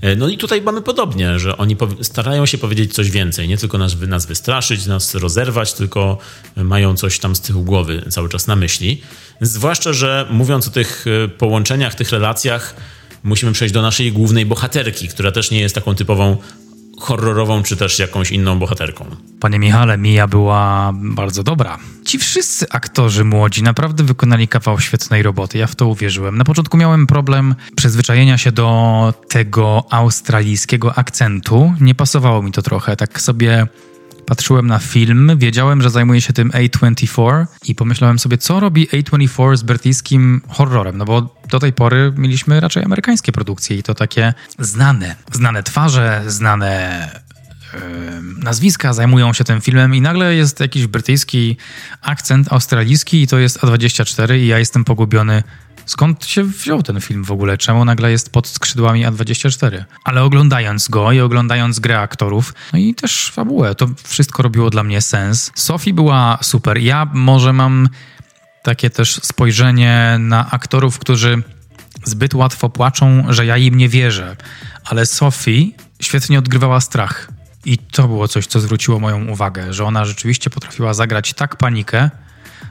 E, no i tutaj mamy podobnie, że oni starają się powiedzieć coś więcej, nie tylko nas, nas wystraszyć, nas rozerwać, tylko mają coś tam z tyłu głowy cały czas na myśli. Zwłaszcza, że mówiąc o tych e, połączeniach, tych relacjach, musimy przejść do naszej głównej bohaterki, która też nie jest taką typową horrorową, czy też jakąś inną bohaterką.
Panie Michale, Mija była bardzo dobra. Ci wszyscy aktorzy młodzi naprawdę wykonali kawał świetnej roboty. Ja w to uwierzyłem. Na początku miałem problem przyzwyczajenia się do tego australijskiego akcentu. Nie pasowało mi to trochę. Tak sobie patrzyłem na film, wiedziałem, że zajmuje się tym A24 i pomyślałem sobie, co robi A24 z brytyjskim horrorem, no bo do tej pory mieliśmy raczej amerykańskie produkcje i to takie znane, znane twarze, znane nazwiska zajmują się tym filmem i nagle jest jakiś brytyjski akcent australijski i to jest A24 i ja jestem pogubiony skąd się wziął ten film w ogóle, czemu nagle jest pod skrzydłami A24. Ale oglądając go i oglądając grę aktorów, no i też fabułę, to wszystko robiło dla mnie sens. Sophie była super. Ja może mam takie też spojrzenie na aktorów, którzy zbyt łatwo płaczą, że ja im nie wierzę. Ale Sophie świetnie odgrywała strach. I to było coś, co zwróciło moją uwagę, że ona rzeczywiście potrafiła zagrać tak panikę,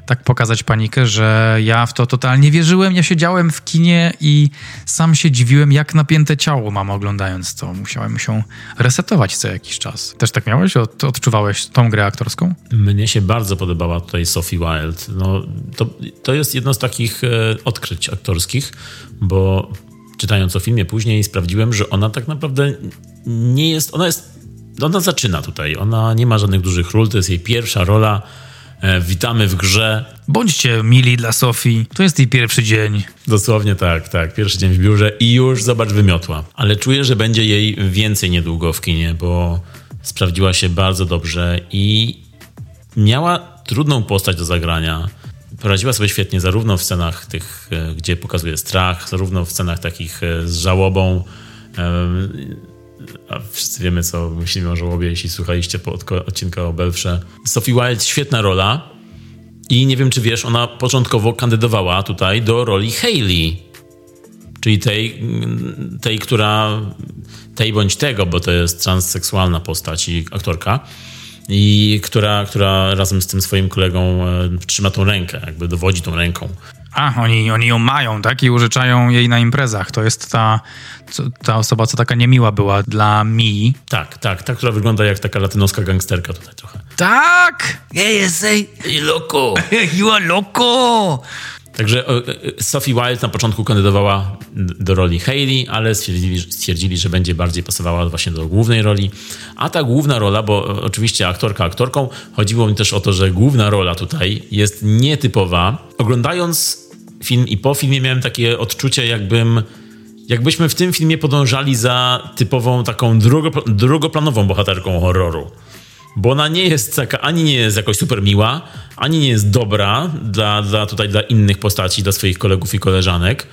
tak pokazać panikę, że ja w to totalnie wierzyłem. Ja siedziałem w kinie i sam się dziwiłem, jak napięte ciało mam oglądając to. Musiałem się resetować co jakiś czas. Też tak miałeś? Od, odczuwałeś tą grę aktorską?
Mnie się bardzo podobała tutaj Sophie Wilde. No, to, to jest jedno z takich e, odkryć aktorskich, bo czytając o filmie później sprawdziłem, że ona tak naprawdę nie jest, ona jest, ona zaczyna tutaj, ona nie ma żadnych dużych ról, to jest jej pierwsza rola, witamy w grze.
Bądźcie mili dla Sofii. To jest jej pierwszy dzień.
Dosłownie tak, tak. Pierwszy dzień w biurze i już zobacz wymiotła. Ale czuję, że będzie jej więcej niedługo w kinie, bo sprawdziła się bardzo dobrze i miała trudną postać do zagrania. Poradziła sobie świetnie zarówno w scenach tych, e, gdzie pokazuje strach, zarówno w scenach takich e, z żałobą a wszyscy wiemy, co myślimy o żałobie, jeśli słuchaliście odcinka o Belfrze. Sophie Wilde, świetna rola. I nie wiem, czy wiesz, ona początkowo kandydowała tutaj do roli Hayley. Czyli tej, tej, która. tej bądź tego, bo to jest transseksualna postać i aktorka. I która, która razem z tym swoim kolegą e, trzyma tą rękę, jakby dowodzi tą ręką.
A, oni, oni ją mają, tak? I użyczają jej na imprezach. To jest ta, ta osoba, co taka niemiła była dla mi.
Tak, tak. Ta, która wygląda jak taka latynoska gangsterka tutaj trochę.
Tak! Hey, ese, hey, loco! You are loco!
Także e, e, Sophie Wilde na początku kandydowała do roli Hayley, ale stwierdzili, stwierdzili, że będzie bardziej pasowała właśnie do głównej roli. A ta główna rola, bo e, oczywiście aktorka aktorką, chodziło mi też o to, że główna rola tutaj jest nietypowa. Oglądając film i po filmie miałem takie odczucie, jakbym jakbyśmy w tym filmie podążali za typową taką drugo, drugoplanową bohaterką horroru. Bo ona nie jest taka, ani nie jest jakoś super miła, ani nie jest dobra dla, dla tutaj dla innych postaci, dla swoich kolegów i koleżanek.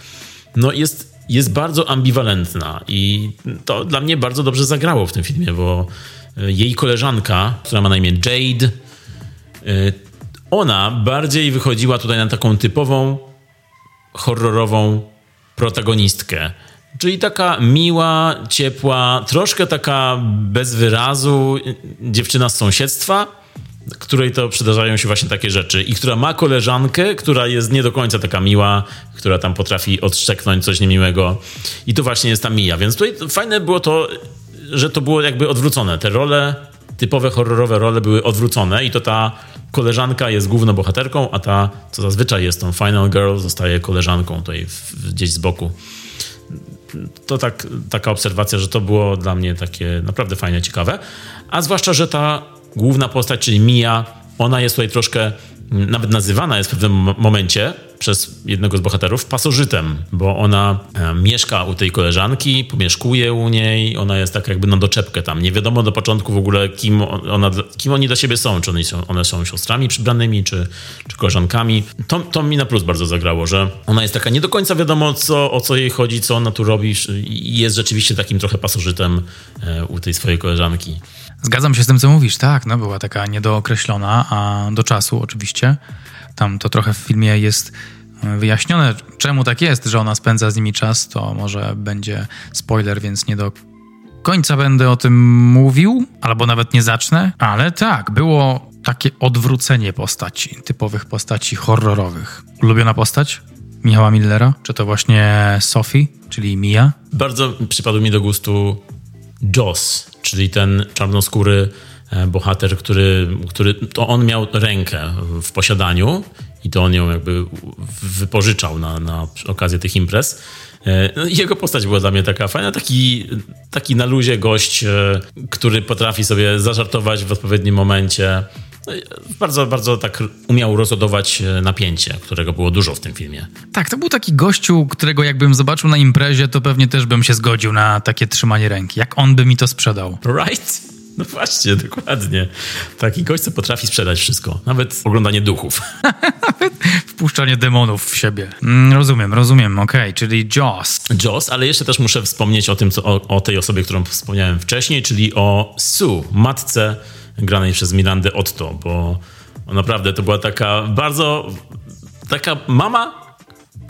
No jest, jest bardzo ambiwalentna i to dla mnie bardzo dobrze zagrało w tym filmie, bo e, jej koleżanka, która ma na imię Jade, e, ona bardziej wychodziła tutaj na taką typową horrorową protagonistkę. Czyli taka miła, ciepła, troszkę taka bez wyrazu dziewczyna z sąsiedztwa, której to przydarzają się właśnie takie rzeczy i która ma koleżankę, która jest nie do końca taka miła, która tam potrafi odszczeknąć coś niemiłego i to właśnie jest ta Mija. Więc tutaj fajne było to, że to było jakby odwrócone. Te role, typowe horrorowe role były odwrócone i to ta koleżanka jest główną bohaterką, a ta, co zazwyczaj jest tą final girl, zostaje koleżanką tutaj gdzieś z boku. To tak, taka obserwacja, że to było dla mnie takie naprawdę fajne, ciekawe. A zwłaszcza, że ta główna postać, czyli Mia, ona jest tutaj troszkę nawet nazywana jest w pewnym momencie przez jednego z bohaterów pasożytem, bo ona e, mieszka u tej koleżanki, pomieszkuje u niej, ona jest tak jakby na doczepkę tam. Nie wiadomo do początku w ogóle, kim, ona, kim oni dla siebie są. Czy one są, one są siostrami przybranymi, czy, czy koleżankami. To, to mi na plus bardzo zagrało, że ona jest taka nie do końca wiadomo, co, o co jej chodzi, co ona tu robi i jest rzeczywiście takim trochę pasożytem e, u tej swojej koleżanki.
Zgadzam się z tym, co mówisz, tak, no była taka niedookreślona, a do czasu oczywiście. Tam to trochę w filmie jest e, wyjaśnione, czemu tak jest, że ona spędza z nimi czas, to może będzie spoiler, więc nie do końca będę o tym mówił, albo nawet nie zacznę, ale tak, było takie odwrócenie postaci, typowych postaci horrorowych. Ulubiona postać? Michała Millera? Czy to właśnie Sophie, czyli Mia?
Bardzo przypadł mi do gustu Joss, czyli ten czarnoskóry e, bohater, który, który to on miał rękę w posiadaniu i to on ją jakby wypożyczał na, na okazję tych imprez. E, no jego postać była dla mnie taka fajna, taki, taki na luzie gość, e, który potrafi sobie zażartować w odpowiednim momencie. No bardzo, bardzo tak umiał rozładować napięcie, którego było dużo w tym filmie.
Tak, to był taki gościu, którego jakbym zobaczył na imprezie, to pewnie też bym się zgodził na takie trzymanie ręki. Jak on by mi to sprzedał?
Right? No właśnie, dokładnie. Taki gość, co potrafi sprzedać wszystko. Nawet oglądanie duchów.
Nawet wpuszczanie demonów w siebie. Mm, rozumiem, rozumiem, okej, okay. czyli Joss.
Joss, ale jeszcze też muszę wspomnieć o tym, co, o, o tej osobie, którą wspomniałem wcześniej, czyli o Sue, matce granej przez Mirandę Otto, bo naprawdę to była taka bardzo, taka mama,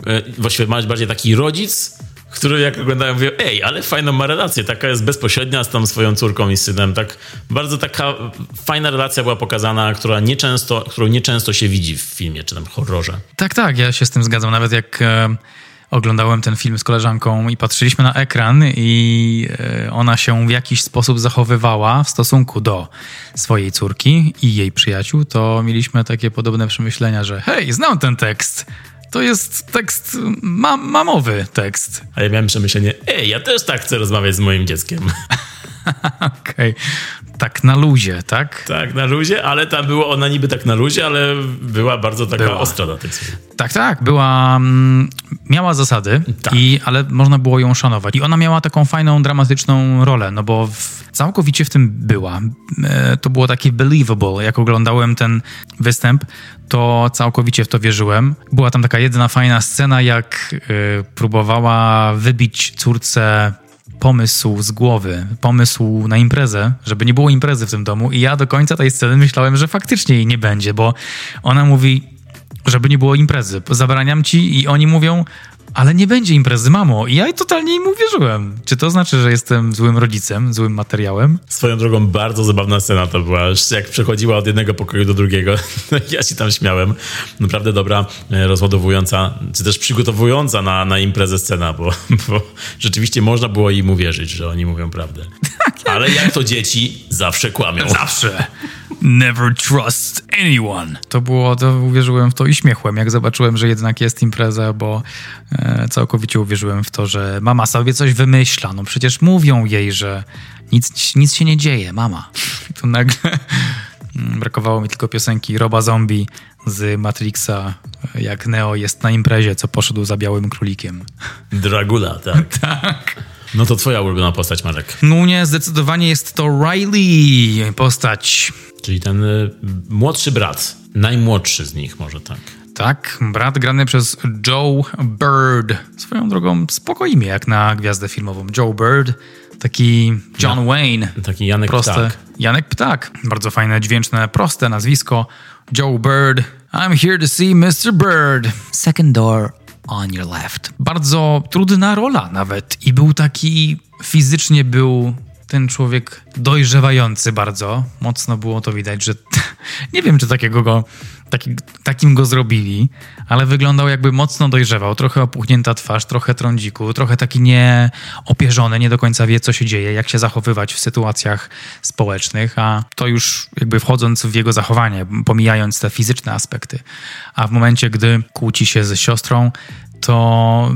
e, właściwie bardziej taki rodzic, który jak oglądają mówią, ej, ale fajną ma relację, taka jest bezpośrednia z tą swoją córką i synem, tak bardzo taka fajna relacja była pokazana, która nieczęsto, którą nieczęsto się widzi w filmie czy tam horrorze.
Tak, tak, ja się z tym zgadzam, nawet jak e, oglądałem ten film z koleżanką i patrzyliśmy na ekran i e, ona się w jakiś sposób zachowywała w stosunku do swojej córki i jej przyjaciół, to mieliśmy takie podobne przemyślenia, że hej, znam ten tekst. To jest tekst, mam, mamowy tekst.
A ja miałem przemyślenie, ej, ja też tak chcę rozmawiać z moim dzieckiem.
Okej. Okay. Tak na luzie, tak?
Tak, na luzie, ale ta była ona niby tak na luzie, ale była bardzo taka była. ostra na słów.
Tak, tak, była, mm, miała zasady, tak. i, ale można było ją szanować. I ona miała taką fajną, dramatyczną rolę, no bo w, całkowicie w tym była. E, to było takie believable. Jak oglądałem ten występ, to całkowicie w to wierzyłem. Była tam taka jedna fajna scena, jak y, próbowała wybić córce pomysł z głowy, pomysł na imprezę, żeby nie było imprezy w tym domu. I ja do końca tej sceny myślałem, że faktycznie jej nie będzie, bo ona mówi, żeby nie było imprezy, zabraniam ci i oni mówią, ale nie będzie imprezy, mamo. I ja totalnie im uwierzyłem. Czy to znaczy, że jestem złym rodzicem, złym materiałem?
Swoją drogą bardzo zabawna scena to była. Jak przechodziła od jednego pokoju do drugiego, ja się tam śmiałem. Naprawdę dobra, e, rozładowująca, czy też przygotowująca na, na imprezę scena, bo, bo rzeczywiście można było im uwierzyć, że oni mówią prawdę. Tak, ale jak to dzieci, zawsze kłamią.
Zawsze. Never trust anyone. To było, to uwierzyłem w to i śmiechłem, jak zobaczyłem, że jednak jest impreza, bo e, całkowicie uwierzyłem w to, że mama sobie coś wymyśla. No przecież mówią jej, że nic, nic się nie dzieje, mama. I to nagle mm, brakowało mi tylko piosenki Roba Zombie z Matrixa, jak Neo jest na imprezie, co poszedł za białym królikiem.
Dragula, tak.
tak.
No to twoja ulubiona postać, Marek.
No nie, zdecydowanie jest to Riley postać.
Czyli ten y, młodszy brat, najmłodszy z nich może tak.
Tak, brat grany przez Joe Bird. Swoją drogą spoko imię jak na gwiazdę filmową. Joe Bird, taki John ja, Wayne.
Taki Janek proste. Ptak.
Janek Ptak. Bardzo fajne, dźwięczne, proste nazwisko. Joe Bird. I'm here to see Mr. Bird. Second door on your left. Bardzo trudna rola nawet i był taki, fizycznie był ten człowiek dojrzewający bardzo. Mocno było to widać, że nie wiem, czy takiego go, taki, takim go zrobili, ale wyglądał jakby mocno dojrzewał. Trochę opuchnięta twarz, trochę trądziku, trochę taki nieopierzony, nie do końca wie, co się dzieje, jak się zachowywać w sytuacjach społecznych, a to już jakby wchodząc w jego zachowanie, pomijając te fizyczne aspekty. A w momencie, gdy kłóci się ze siostrą, to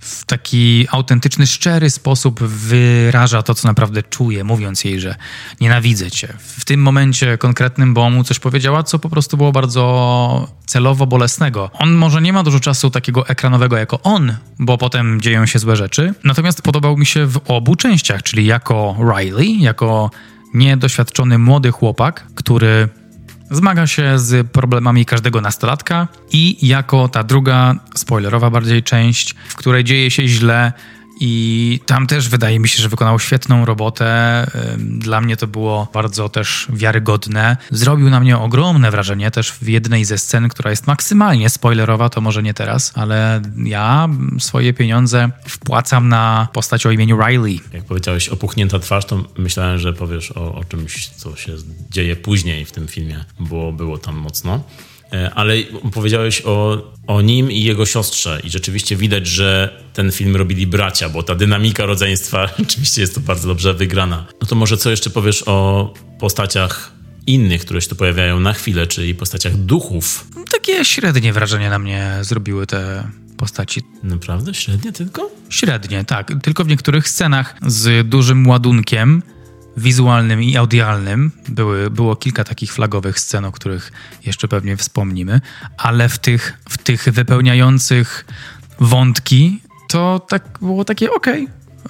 w taki autentyczny, szczery sposób wyraża to, co naprawdę czuje, mówiąc jej, że nienawidzę cię. W tym momencie konkretnym, bo mu coś powiedziała, co po prostu było bardzo celowo bolesnego. On może nie ma dużo czasu takiego ekranowego jako on, bo potem dzieją się złe rzeczy. Natomiast podobał mi się w obu częściach, czyli jako Riley, jako niedoświadczony młody chłopak, który Zmaga się z problemami każdego nastolatka i jako ta druga, spoilerowa bardziej część, w której dzieje się źle i tam też wydaje mi się, że wykonał świetną robotę. Dla mnie to było bardzo też wiarygodne. Zrobił na mnie ogromne wrażenie też w jednej ze scen, która jest maksymalnie spoilerowa, to może nie teraz, ale ja swoje pieniądze wpłacam na postać o imieniu Riley.
Jak powiedziałeś opuchnięta twarz, to myślałem, że powiesz o, o czymś, co się dzieje później w tym filmie, bo było tam mocno. E, ale powiedziałeś o, o nim i jego siostrze i rzeczywiście widać, że ten film robili bracia, bo ta dynamika rodzeństwa rzeczywiście jest to bardzo dobrze wygrana. No to może co jeszcze powiesz o postaciach innych, które się tu pojawiają na chwilę, czyli postaciach duchów?
Takie średnie wrażenie na mnie zrobiły te postaci.
Naprawdę? Średnie tylko?
Średnie, tak. Tylko w niektórych scenach z dużym ładunkiem wizualnym i audialnym. Były, było kilka takich flagowych scen, o których jeszcze pewnie wspomnimy, ale w tych, w tych wypełniających wątki to tak było takie ok,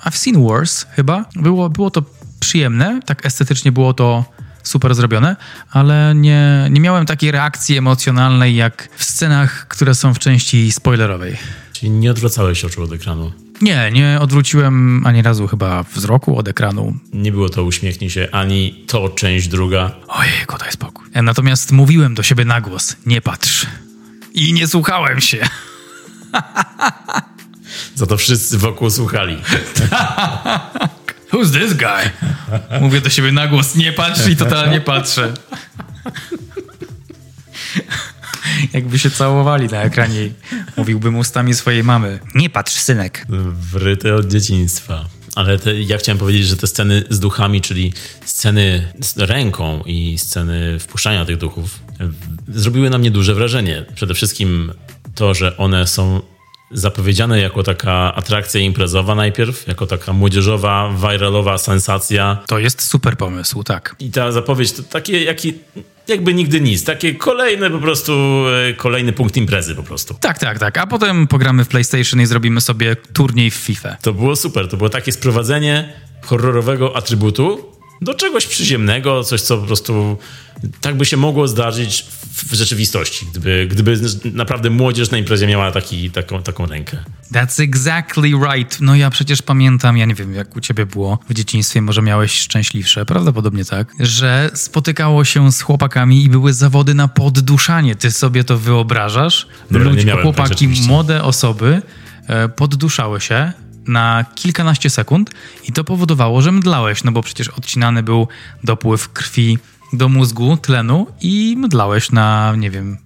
I've seen worse chyba. Było, było to przyjemne, tak estetycznie było to super zrobione, ale nie, nie miałem takiej reakcji emocjonalnej jak w scenach, które są w części spoilerowej.
Czyli nie odwracałeś oczu od ekranu?
Nie, nie odwróciłem ani razu chyba wzroku od ekranu.
Nie było to uśmiechnij się, ani to część druga.
Ojej, daj spokój. Natomiast mówiłem do siebie na głos, nie patrz. I nie słuchałem się.
Za to wszyscy wokół słuchali.
Who's this guy? Mówię do siebie na głos, nie patrz i totalnie patrzę. Jakby się całowali na ekranie. Mówiłbym ustami swojej mamy. Nie patrz, synek.
Wryte od dzieciństwa. Ale te, ja chciałem powiedzieć, że te sceny z duchami, czyli sceny z ręką i sceny wpuszczania tych duchów, zrobiły na mnie duże wrażenie. Przede wszystkim to, że one są zapowiedziane jako taka atrakcja imprezowa najpierw, jako taka młodzieżowa, viralowa sensacja.
To jest super pomysł, tak.
I ta zapowiedź to takie, jaki jakby nigdy nic. Takie kolejne po prostu, e, kolejny punkt imprezy po prostu.
Tak, tak, tak. A potem pogramy w PlayStation i zrobimy sobie turniej w FIFA.
To było super. To było takie sprowadzenie horrorowego atrybutu do czegoś przyziemnego, coś, co po prostu tak by się mogło zdarzyć w rzeczywistości, gdyby, gdyby naprawdę młodzież na imprezie miała taki, taką, taką rękę.
That's exactly right. No ja przecież pamiętam, ja nie wiem jak u ciebie było w dzieciństwie, może miałeś szczęśliwsze, prawdopodobnie tak, że spotykało się z chłopakami i były zawody na podduszanie. Ty sobie to wyobrażasz?
Dobra, Ludzie, miałem,
chłopaki, tak, młode osoby e, podduszały się na kilkanaście sekund i to powodowało, że mdlałeś, no bo przecież odcinany był dopływ krwi do mózgu, tlenu i mdlałeś na, nie wiem,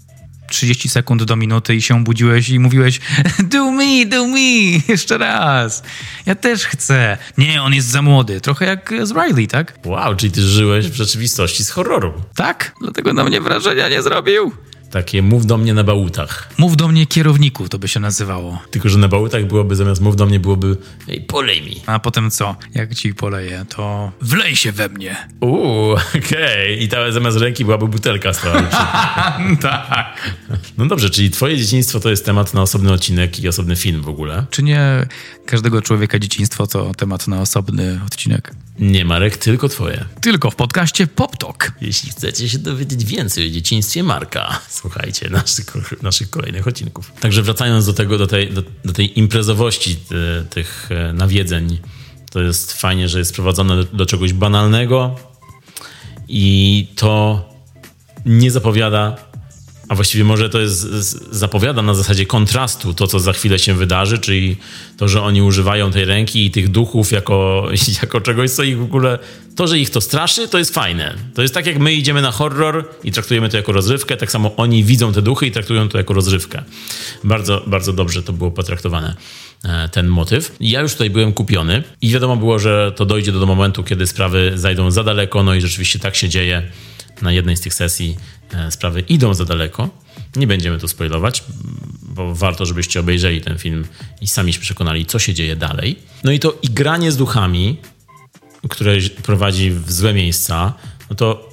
30 sekund do minuty i się budziłeś i mówiłeś do me, do me, jeszcze raz. Ja też chcę. Nie, on jest za młody. Trochę jak z Riley, tak?
Wow, czyli ty żyłeś w rzeczywistości z horroru.
Tak, dlatego na mnie wrażenia nie zrobił.
Takie mów do mnie na bałutach.
Mów do mnie kierowniku, to by się nazywało.
Tylko, że na bałutach byłoby zamiast mów do mnie byłoby ej, polej mi.
A potem co? Jak ci poleję, to wlej się we mnie.
Uuu, okej. Okay. I ta, zamiast ręki byłaby butelka stała.
tak.
No dobrze, czyli twoje dzieciństwo to jest temat na osobny odcinek i osobny film w ogóle.
Czy nie każdego człowieka dzieciństwo to temat na osobny odcinek?
Nie, Marek, tylko twoje.
Tylko w podcaście Pop Talk.
Jeśli chcecie się dowiedzieć więcej o dzieciństwie Marka, słuchajcie naszych, naszych kolejnych odcinków. Także wracając do tego, do tej, do, do tej imprezowości e, tych e, nawiedzeń, to jest fajnie, że jest prowadzone do, do czegoś banalnego i to nie zapowiada a właściwie może to jest zapowiada na zasadzie kontrastu to, co za chwilę się wydarzy, czyli to, że oni używają tej ręki i tych duchów jako, jako czegoś, co ich w ogóle. To, że ich to straszy, to jest fajne. To jest tak, jak my idziemy na horror i traktujemy to jako rozrywkę, tak samo oni widzą te duchy i traktują to jako rozrywkę. Bardzo, bardzo dobrze to było potraktowane e, ten motyw. Ja już tutaj byłem kupiony i wiadomo było, że to dojdzie do momentu, kiedy sprawy zajdą za daleko, no i rzeczywiście tak się dzieje na jednej z tych sesji sprawy idą za daleko. Nie będziemy tu spoilować, bo warto, żebyście obejrzeli ten film i sami się przekonali, co się dzieje dalej. No i to igranie z duchami, które prowadzi w złe miejsca, no to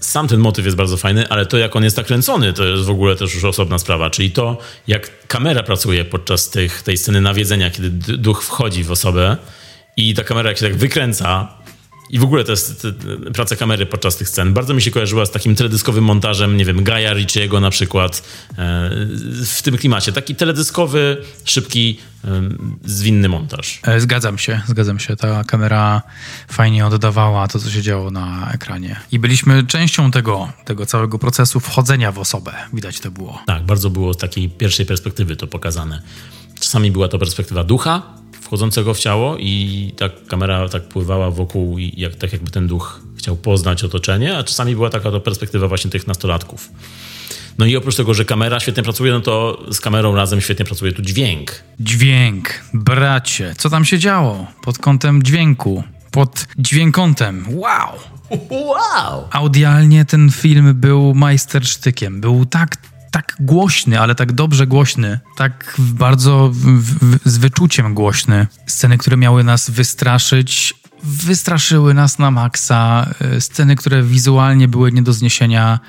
sam ten motyw jest bardzo fajny, ale to, jak on jest nakręcony, to jest w ogóle też już osobna sprawa. Czyli to, jak kamera pracuje podczas tych, tej sceny nawiedzenia, kiedy duch wchodzi w osobę i ta kamera jak się tak wykręca, i w ogóle to jest praca kamery podczas tych scen. Bardzo mi się kojarzyła z takim teledyskowym montażem, nie wiem, Gaja Ricciego na przykład, e, w tym klimacie. Taki teledyskowy, szybki, e, zwinny montaż.
E, zgadzam się, zgadzam się. Ta kamera fajnie oddawała to, co się działo na ekranie. I byliśmy częścią tego, tego całego procesu wchodzenia w osobę. Widać to było.
Tak, bardzo było z takiej pierwszej perspektywy to pokazane. Czasami była to perspektywa ducha, wchodzącego w ciało i ta kamera tak pływała wokół i jak, tak jakby ten duch chciał poznać otoczenie, a czasami była taka to perspektywa właśnie tych nastolatków. No i oprócz tego, że kamera świetnie pracuje, no to z kamerą razem świetnie pracuje tu dźwięk.
Dźwięk, bracie, co tam się działo pod kątem dźwięku? Pod dźwiękątem, wow!
Wow!
Audialnie ten film był majstersztykiem. Był tak tak głośny, ale tak dobrze głośny, tak bardzo w, w, z wyczuciem głośny. Sceny, które miały nas wystraszyć, wystraszyły nas na maksa. E, sceny, które wizualnie były nie do zniesienia,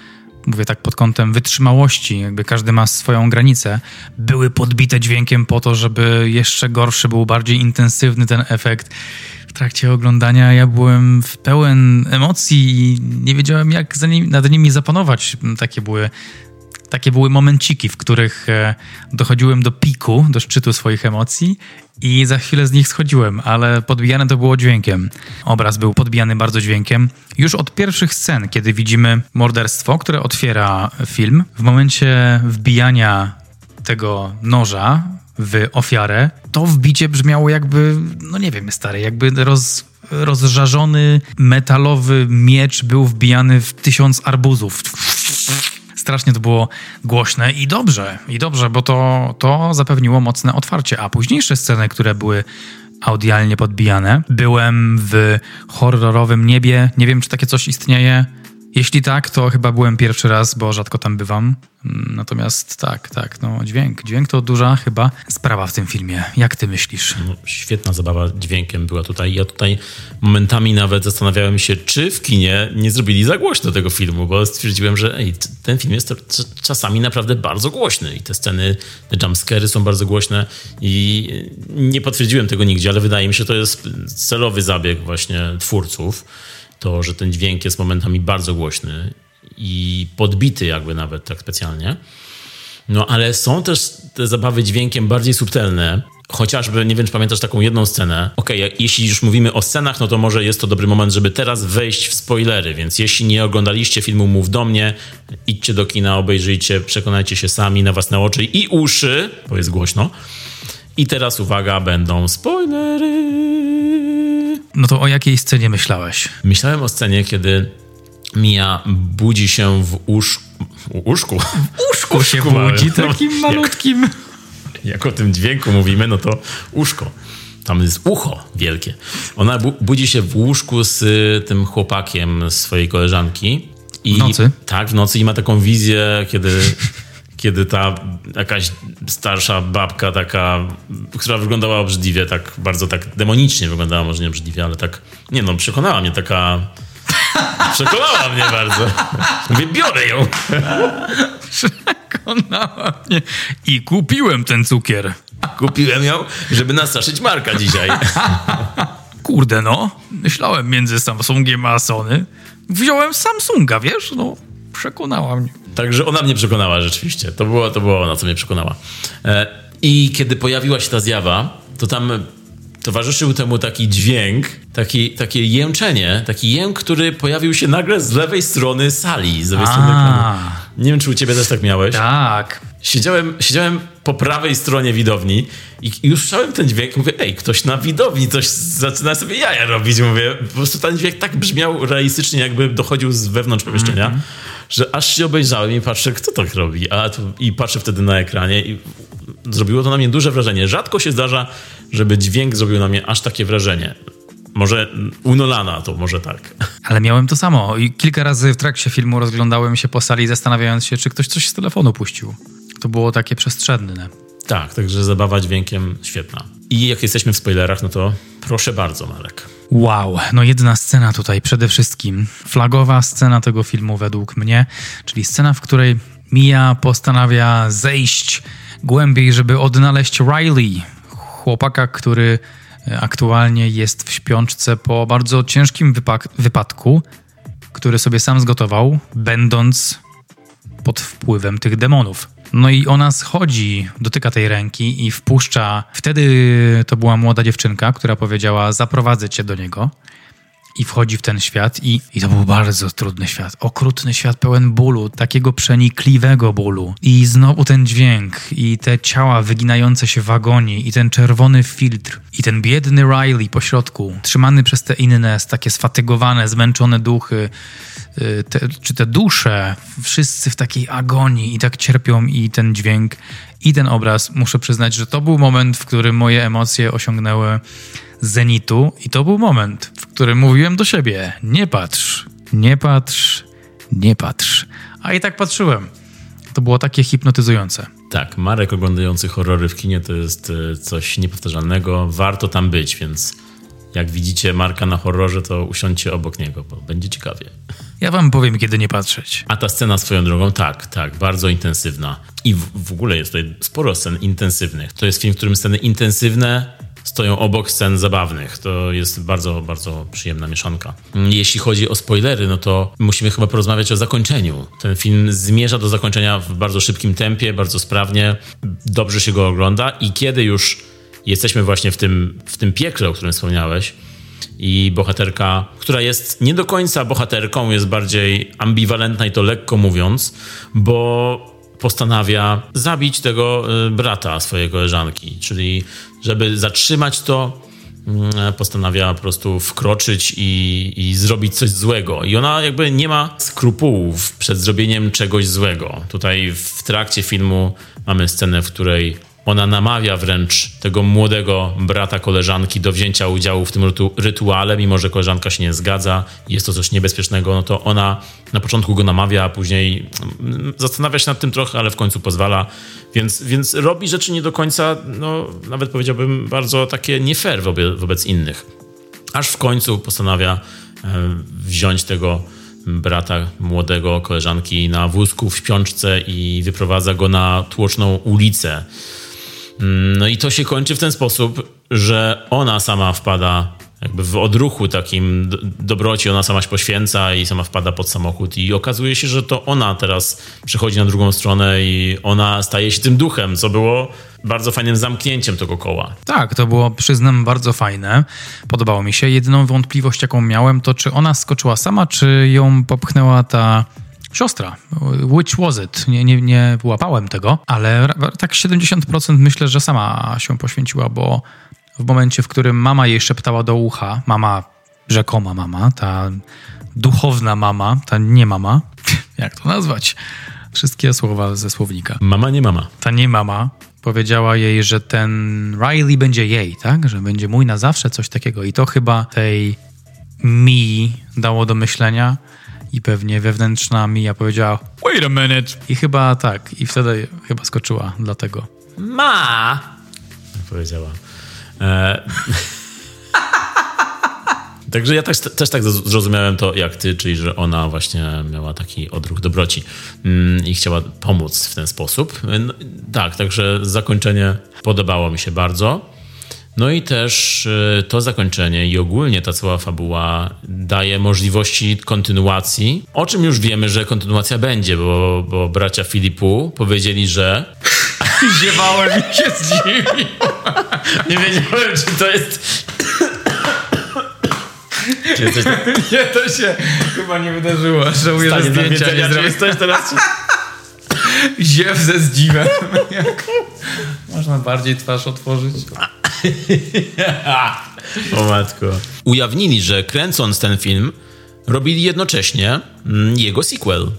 mówię tak pod kątem wytrzymałości, jakby każdy ma swoją granicę, były podbite dźwiękiem po to, żeby jeszcze gorszy był, bardziej intensywny ten efekt. W trakcie oglądania ja byłem w pełen emocji i nie wiedziałem, jak nad nimi zapanować. Takie były takie były momenciki, w których e, dochodziłem do piku, do szczytu swoich emocji i za chwilę z nich schodziłem, ale podbijane to było dźwiękiem. Obraz był podbijany bardzo dźwiękiem. Już od pierwszych scen, kiedy widzimy morderstwo, które otwiera film, w momencie wbijania tego noża w ofiarę, to wbicie brzmiało jakby, no nie wiem, stary, jakby roz, rozżarzony metalowy miecz był wbijany w tysiąc arbuzów strasznie to było głośne i dobrze, i dobrze, bo to, to zapewniło mocne otwarcie. A późniejsze sceny, które były audialnie podbijane, byłem w horrorowym niebie. Nie wiem, czy takie coś istnieje. Jeśli tak, to chyba byłem pierwszy raz, bo rzadko tam bywam. Natomiast tak, tak, no dźwięk. Dźwięk to duża chyba sprawa w tym filmie. Jak ty myślisz? No,
świetna zabawa dźwiękiem była tutaj. Ja tutaj momentami nawet zastanawiałem się, czy w kinie nie zrobili za głośno tego filmu, bo stwierdziłem, że ej, ten film jest czasami naprawdę bardzo głośny i te sceny, te jumpscary są bardzo głośne i nie potwierdziłem tego nigdzie, ale wydaje mi się, że to jest celowy zabieg właśnie twórców to, że ten dźwięk jest momentami bardzo głośny i podbity jakby nawet tak specjalnie. No ale są też te zabawy dźwiękiem bardziej subtelne. Chociażby, nie wiem, czy pamiętasz taką jedną scenę. Okej, okay, jeśli już mówimy o scenach, no to może jest to dobry moment, żeby teraz wejść w spoilery, więc jeśli nie oglądaliście filmu Mów do mnie, idźcie do kina, obejrzyjcie, przekonajcie się sami na własne oczy i uszy, bo jest głośno. I teraz uwaga, będą spoilery.
No to o jakiej scenie myślałeś?
Myślałem o scenie, kiedy Mia budzi się w łóżku. łóżku?
W łóżku się budzi, takim malutkim. Jak,
jak o tym dźwięku mówimy, no to łóżko. Tam jest ucho wielkie. Ona bu budzi się w łóżku z tym chłopakiem swojej koleżanki.
I, w nocy?
Tak, w nocy i ma taką wizję, kiedy kiedy ta jakaś starsza babka taka, która wyglądała obrzydliwie, tak bardzo tak demonicznie wyglądała, może nie obrzydliwie, ale tak, nie no, przekonała mnie taka... Przekonała mnie bardzo. Mówię, biorę ją.
Przekonała mnie. I kupiłem ten cukier.
Kupiłem ją, żeby nastraszyć Marka dzisiaj.
Kurde no, myślałem między Samsungiem a Sony. Wziąłem Samsunga, wiesz, no, przekonała mnie.
Także ona mnie przekonała rzeczywiście. To było, to było ona, co mnie przekonała. E, I kiedy pojawiła się ta zjawa, to tam towarzyszył temu taki dźwięk, taki, takie jęczenie, taki jęk, który pojawił się nagle z lewej strony sali, z lewej strony ekranu. Nie wiem, czy u ciebie też tak miałeś.
Tak.
Siedziałem, siedziałem po prawej stronie widowni i, i już słyszałem ten dźwięk. Mówię, ej, ktoś na widowni, coś zaczyna sobie jaja robić. Mówię, po prostu ten dźwięk tak brzmiał realistycznie, jakby dochodził z wewnątrz pomieszczenia, mm -hmm. Że aż się obejrzałem i patrzę, kto tak robi. A I patrzę wtedy na ekranie i zrobiło to na mnie duże wrażenie. Rzadko się zdarza, żeby dźwięk zrobił na mnie aż takie wrażenie. Może u Nolana to może tak.
Ale miałem to samo. I kilka razy w trakcie filmu rozglądałem się po sali, zastanawiając się, czy ktoś coś z telefonu puścił. To było takie przestrzenne.
Tak, także zabawa dźwiękiem świetna. I jak jesteśmy w spoilerach, no to proszę bardzo, Marek.
Wow, no jedna scena tutaj przede wszystkim. Flagowa scena tego filmu według mnie, czyli scena, w której Mia postanawia zejść głębiej, żeby odnaleźć Riley, chłopaka, który e, aktualnie jest w śpiączce po bardzo ciężkim wypadku, który sobie sam zgotował, będąc pod wpływem tych demonów. No i ona schodzi, dotyka tej ręki i wpuszcza. Wtedy to była młoda dziewczynka, która powiedziała: Zaprowadzę cię do niego i wchodzi w ten świat i, i to był bardzo trudny świat. Okrutny świat pełen bólu, takiego przenikliwego bólu. I znowu ten dźwięk i te ciała wyginające się w wagonie i ten czerwony filtr i ten biedny Riley po środku, trzymany przez te inne, takie sfatygowane, zmęczone duchy, y, te, czy te dusze, wszyscy w takiej agonii i tak cierpią i ten dźwięk i ten obraz. Muszę przyznać, że to był moment, w którym moje emocje osiągnęły zenitu i to był moment, w którym mówiłem do siebie: nie patrz, nie patrz, nie patrz. A i tak patrzyłem. To było takie hipnotyzujące.
Tak, Marek oglądający horrory w kinie to jest e, coś niepowtarzalnego. Warto tam być, więc jak widzicie Marka na horrorze, to usiądźcie obok niego, bo będzie ciekawie.
Ja wam powiem, kiedy nie patrzeć.
A ta scena swoją drogą, tak, tak, bardzo intensywna. I w, w ogóle jest tutaj sporo scen intensywnych. To jest film, w którym sceny intensywne stoją obok scen zabawnych. To jest bardzo, bardzo przyjemna mieszanka. Jeśli chodzi o spoilery, no to musimy chyba porozmawiać o zakończeniu. Ten film zmierza do zakończenia w bardzo szybkim tempie, bardzo sprawnie, dobrze się go ogląda i kiedy już jesteśmy właśnie w tym, w tym piekle, o którym wspomniałeś, i bohaterka, która jest nie do końca bohaterką, jest bardziej ambiwalentna i to lekko mówiąc, bo postanawia zabić tego y, brata swojej koleżanki, czyli żeby zatrzymać to, mm, postanawia po prostu wkroczyć i, i zrobić coś złego. I ona jakby nie ma skrupułów przed zrobieniem czegoś złego. Tutaj w trakcie filmu mamy scenę, w której ona namawia wręcz tego młodego brata koleżanki do wzięcia udziału w tym rytuale, mimo że koleżanka się nie zgadza, jest to coś niebezpiecznego, no to ona na początku go namawia, a później mm, zastanawia się nad tym trochę, ale w końcu pozwala. Więc, więc robi rzeczy nie do końca, no nawet powiedziałbym, bardzo takie nie fair wobec, wobec innych. Aż w końcu postanawia e, wziąć tego brata młodego koleżanki na wózku w śpiączce i wyprowadza go na tłoczną ulicę no i to się kończy w ten sposób, że ona sama wpada jakby w odruchu takim dobroci, ona sama się poświęca i sama wpada pod samochód i okazuje się, że to ona teraz przechodzi na drugą stronę i ona staje się tym duchem, co było bardzo fajnym zamknięciem tego koła.
Tak, to było, przyznam, bardzo fajne. Podobało mi się. Jedyną wątpliwość, jaką miałem, to czy ona skoczyła sama, czy ją popchnęła ta siostra. Which was it? Nie, nie, nie łapałem tego, ale tak 70% myślę, że sama się poświęciła, bo w momencie, w którym mama jej szeptała do ucha, mama, rzekoma mama, ta duchowna mama, ta nie mama, jak to nazwać? Wszystkie słowa ze słownika.
Mama, nie mama.
Ta nie mama powiedziała jej, że ten Riley będzie jej, tak? Że będzie mój na zawsze, coś takiego. I to chyba tej mi dało do myślenia, i pewnie wewnętrzna Mia powiedziała wait a minute i chyba tak, i wtedy chyba skoczyła dlatego.
Ma! Powiedziała. E... Także ja też, też tak zrozumiałem to jak ty, czyli że ona właśnie miała taki odruch dobroci mm, i chciała pomóc w ten sposób. No, tak, także zakończenie podobało mi się bardzo. No i też y, to zakończenie i ogólnie ta cała fabuła daje możliwości kontynuacji, o czym już wiemy, że kontynuacja będzie, bo, bo bracia Filipu powiedzieli, że
Ziewałem i się zdziwił.
Nie wiedziałem, czy to jest... czy jesteś
Nie, to się chyba nie wydarzyło. Żałuję, że zdjęcia nie
czy
zrobiłem.
jesteś teraz...
Ziew ze zdziwem. Jak- Można bardziej twarz otworzyć.
O matko. Ujawnili, że kręcąc ten film, robili jednocześnie mm, jego sequel.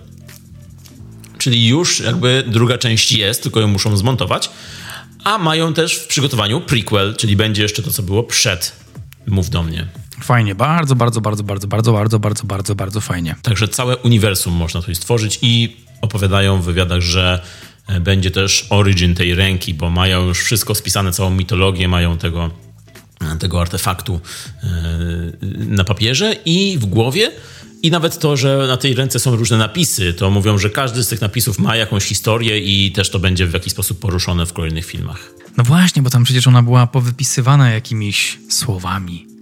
Czyli już jakby druga część jest, tylko ją muszą zmontować. A mają też w przygotowaniu prequel, czyli będzie jeszcze to, co było przed Mów do mnie.
Fajnie, bardzo, bardzo, bardzo, bardzo, bardzo, bardzo, bardzo, bardzo, bardzo fajnie.
Także całe uniwersum można tutaj stworzyć i opowiadają w wywiadach, że będzie też origin tej ręki, bo mają już wszystko spisane, całą mitologię, mają tego, e, tego artefaktu e, na papierze i w głowie. I nawet to, że na tej ręce są różne napisy, to mówią, że każdy z tych napisów ma jakąś historię i też to będzie w jakiś sposób poruszone w kolejnych filmach.
No właśnie, bo tam przecież ona była powypisywana jakimiś słowami.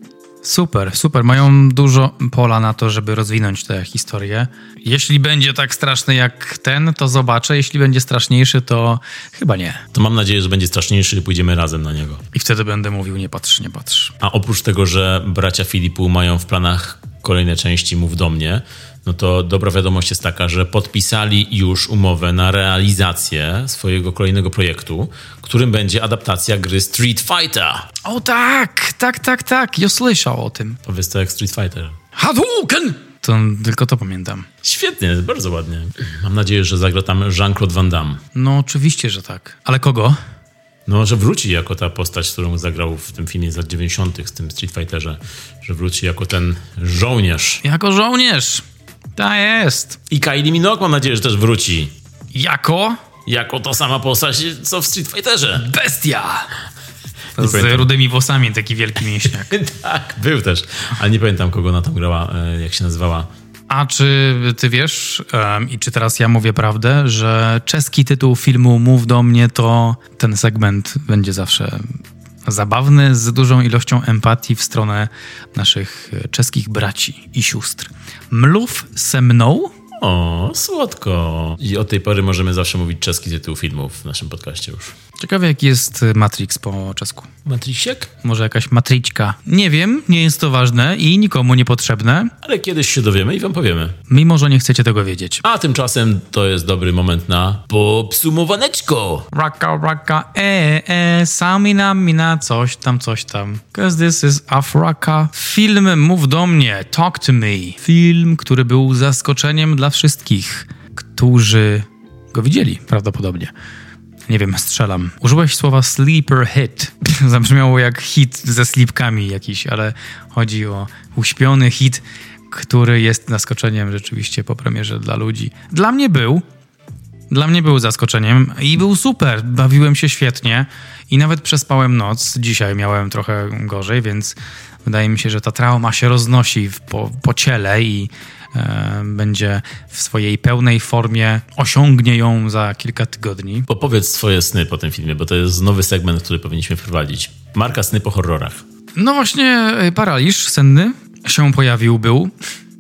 Super, super. Mają dużo pola na to, żeby rozwinąć tę historię. Jeśli będzie tak straszny jak ten, to zobaczę. Jeśli będzie straszniejszy, to chyba nie.
To mam nadzieję, że będzie straszniejszy i pójdziemy razem na niego.
I wtedy będę mówił, nie patrz, nie patrz.
A oprócz tego, że bracia Filipu mają w planach kolejne części Mów do mnie, no to dobra wiadomość jest taka, że podpisali już umowę na realizację swojego kolejnego projektu, którym będzie adaptacja gry Street Fighter.
O tak, tak, tak, tak. Ja słyszał o tym.
Powiedz to jak Street Fighter.
Hadouken! To tylko to pamiętam.
Świetnie, bardzo ładnie. Mam nadzieję, że zagra tam Jean-Claude Van Damme.
No oczywiście, że tak. Ale kogo?
No, że wróci jako ta postać, którą zagrał w tym filmie z lat 90. z tym Street Fighterze. Że wróci jako ten żołnierz.
Jako żołnierz. Ta jest.
I Kylie Minogue mam nadzieję, że też wróci.
Jako
Jako ta sama postać, co w Street Fighterze.
bestia.
Nie
Z
pamiętam.
rudymi włosami, taki wielki mięśniak.
tak, był też. Ale nie pamiętam, kogo ona tam grała, e, jak się nazywała.
A czy ty wiesz, em, i czy teraz ja mówię prawdę, że czeski tytuł filmu Mów do mnie to ten segment będzie zawsze zabawny, z dużą ilością empatii w stronę naszych e, czeskich braci i sióstr. Mlów se mną?
O, słodko. I od tej pory możemy zawsze mówić czeski tytuł filmów w naszym podcaście już.
Ciekawe, jaki jest e, Matrix po czesku.
Matrisiek?
Może jakaś matryczka. Nie wiem, nie jest to ważne i nikomu niepotrzebne,
Ale kiedyś się dowiemy i wam powiemy.
mimo że nie chcecie tego wiedzieć.
A tymczasem to jest dobry moment na popsumowaneczko.
Raka, raka, e, e, samina, mina, coś tam, coś tam. Cause this is Africa. Film Mów do mnie, Talk to me. Film, który był zaskoczeniem dla wszystkich, którzy go widzieli prawdopodobnie. Nie wiem, strzelam. Użyłeś słowa sleeper hit. Zabrzmiało jak hit ze slipkami jakiś, ale chodzi o uśpiony hit, który jest zaskoczeniem rzeczywiście po premierze dla ludzi. Dla mnie był, dla mnie był zaskoczeniem i był super. Bawiłem się świetnie i nawet przespałem noc. Dzisiaj miałem trochę gorzej, więc wydaje mi się, że ta trauma się roznosi po, po ciele i będzie w swojej pełnej formie, osiągnie ją za kilka tygodni.
Opowiedz swoje sny po tym filmie, bo to jest nowy segment, który powinniśmy wprowadzić. Marka sny po horrorach.
No właśnie, e, paraliż senny się pojawił, był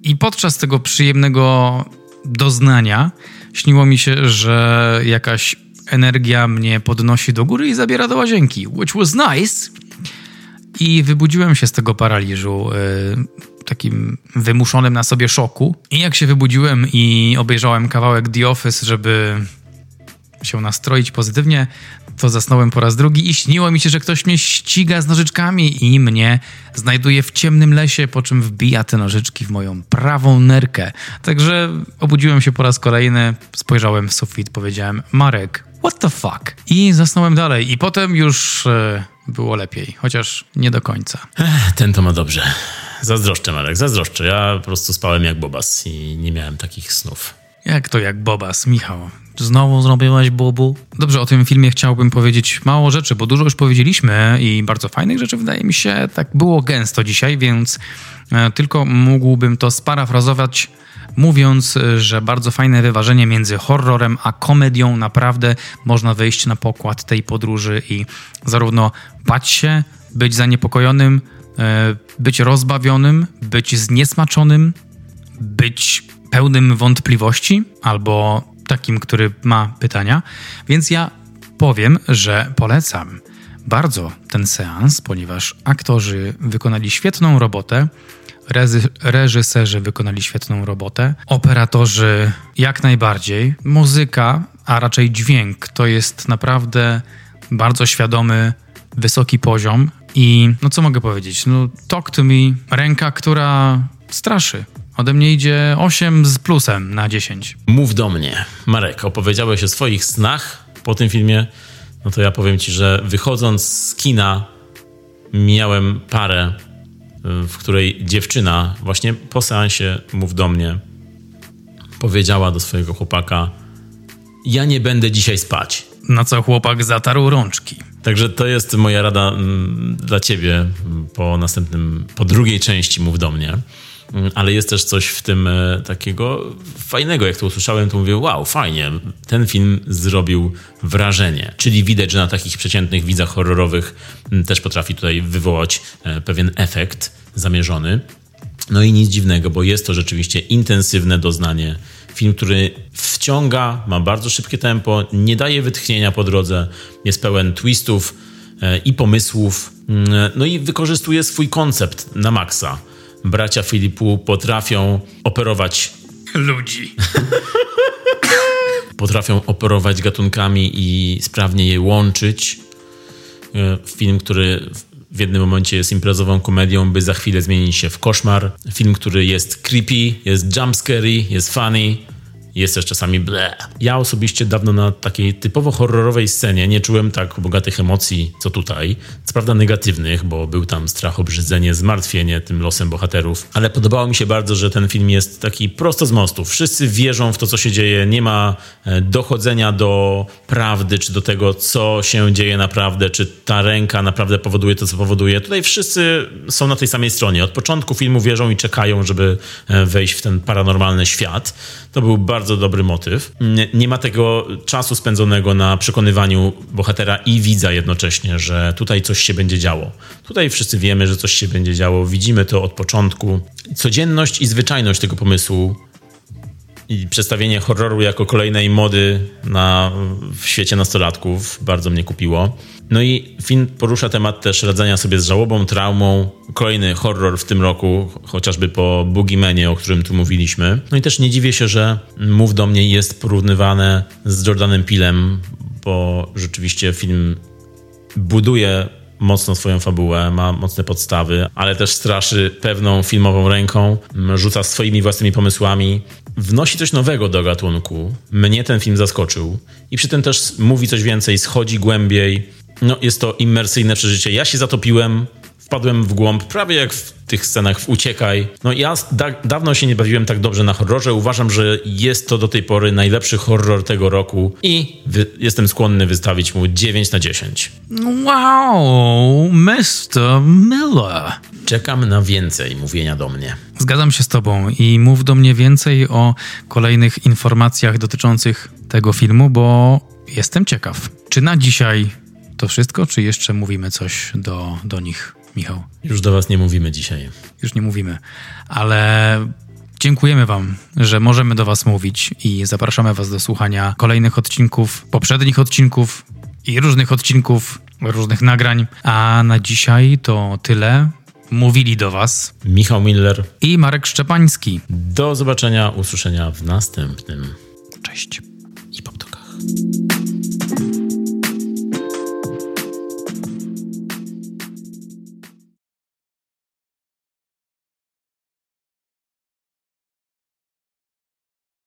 i podczas tego przyjemnego doznania śniło mi się, że jakaś energia mnie podnosi do góry i zabiera do łazienki, which was nice. I wybudziłem się z tego paraliżu, y, takim wymuszonym na sobie szoku. I jak się wybudziłem i obejrzałem kawałek The Office, żeby się nastroić pozytywnie, to zasnąłem po raz drugi i śniło mi się, że ktoś mnie ściga z nożyczkami i mnie znajduje w ciemnym lesie, po czym wbija te nożyczki w moją prawą nerkę. Także obudziłem się po raz kolejny, spojrzałem w sufit, powiedziałem Marek, what the fuck? I zasnąłem dalej i potem już e, było lepiej, chociaż nie do końca.
Ten to ma dobrze. Zazdroszczę, Marek, zazdroszczę. Ja po prostu spałem jak bobas i nie miałem takich snów.
Jak to jak Bobas, Michał? Znowu zrobiłeś Bobu? Dobrze, o tym filmie chciałbym powiedzieć mało rzeczy, bo dużo już powiedzieliśmy i bardzo fajnych rzeczy wydaje mi się tak było gęsto dzisiaj, więc e, tylko mógłbym to sparafrazować mówiąc, że bardzo fajne wyważenie między horrorem a komedią. Naprawdę można wyjść na pokład tej podróży i zarówno bać się, być zaniepokojonym, być rozbawionym, być zniesmaczonym, być pełnym wątpliwości albo takim, który ma pytania. Więc ja powiem, że polecam bardzo ten seans, ponieważ aktorzy wykonali świetną robotę, reżyserzy wykonali świetną robotę, operatorzy jak najbardziej, muzyka, a raczej dźwięk to jest naprawdę bardzo świadomy, wysoki poziom i no co mogę powiedzieć? No talk to me, ręka, która straszy. Ode mnie idzie 8 z plusem na 10.
Mów do mnie. Marek, opowiedziałeś o swoich snach po tym filmie. No to ja powiem ci, że wychodząc z kina miałem parę, y, w której dziewczyna właśnie po seansie Mów do mnie powiedziała do swojego chłopaka ja nie będę dzisiaj spać.
Na co chłopak zatarł rączki.
Także to jest moja rada mm, dla ciebie mm, po następnym, po drugiej części Mów do mnie. Mm, Ale jest też coś w tym e, takiego fajnego. Jak to usłyszałem, to mówię, wow, fajnie, ten film zrobił wrażenie. Czyli widać, że na takich przeciętnych widzach horrorowych też potrafi tutaj wywołać e, pewien efekt zamierzony. No i nic dziwnego, bo jest to rzeczywiście intensywne doznanie. Film, który wciąga, ma bardzo szybkie tempo, nie daje wytchnienia po drodze, jest pełen twistów e, i pomysłów, mm, no i wykorzystuje swój koncept na maksa. Bracia Filipu potrafią operować
Ludzi.
potrafią operować gatunkami i sprawnie je łączyć. E, Film, który w jednym momencie jest imprezową komedią, by za chwilę zmienić się w koszmar. Film, który jest creepy, jest jumpscary, jest funny, jest też czasami ble. Ja osobiście dawno na takiej typowo horrorowej scenie nie czułem tak bogatych emocji, co tutaj. Co prawda negatywnych, bo był tam strach, obrzydzenie, zmartwienie tym losem bohaterów. Ale podobało mi się bardzo, że ten film jest taki prosto z mostu. Wszyscy wierzą w to, co się dzieje. Nie ma e, dochodzenia do prawdy, czy do tego, co się dzieje naprawdę, czy ta ręka naprawdę powoduje to, co powoduje. Tutaj wszyscy są na tej samej stronie. Od początku filmu wierzą i czekają, żeby e, wejść w ten paranormalny świat. To był bardzo dobry motyw. Nie, ma tego czasu spędzonego na przekonywaniu bohatera i widza jednocześnie, że tutaj coś się będzie działo. Tutaj wszyscy wiemy, że coś się będzie działo. Widzimy to od początku. Codzienność i zwyczajność tego pomysłu i przedstawienie horroru jako kolejnej mody na, w świecie nastolatków bardzo mnie kupiło. No i film porusza temat też radzenia sobie z żałobą, traumą. Kolejny horror w tym roku, chociażby po Boogiemanie, o którym tu mówiliśmy. No i też nie dziwię się, że Mów do mnie jest porównywane z Jordanem Pilem, bo rzeczywiście film buduje mocno swoją fabułę, ma mocne podstawy, ale też straszy pewną filmową ręką, rzuca swoimi własnymi pomysłami, wnosi coś nowego do gatunku. Mnie ten film zaskoczył i przy tym też mówi coś więcej, schodzi głębiej. No, jest to immersyjne przeżycie. Ja się zatopiłem, wpadłem w głąb, prawie jak w tych scenach w Uciekaj. No ja da dawno się nie bawiłem tak dobrze na horrorze. Uważam, że jest to do tej pory najlepszy horror tego roku i jestem skłonny wystawić mu 9 na 10.
Wow, Mr. Miller.
Czekam na więcej mówienia do mnie.
Zgadzam się z Tobą i mów do mnie więcej o kolejnych informacjach dotyczących tego filmu, bo jestem ciekaw. Czy na dzisiaj to wszystko, czy jeszcze mówimy coś do, do nich, Michał?
Już do was nie mówimy dzisiaj.
Już nie mówimy, ale dziękujemy Wam, że możemy do Was mówić i zapraszamy Was do słuchania kolejnych odcinków, poprzednich odcinków i różnych odcinków, różnych nagrań. A na dzisiaj to tyle. Mówili do Was
Michał Miller.
i Marek Szczepański.
Do zobaczenia, usłyszenia w następnym
Cześć.
i poptokach.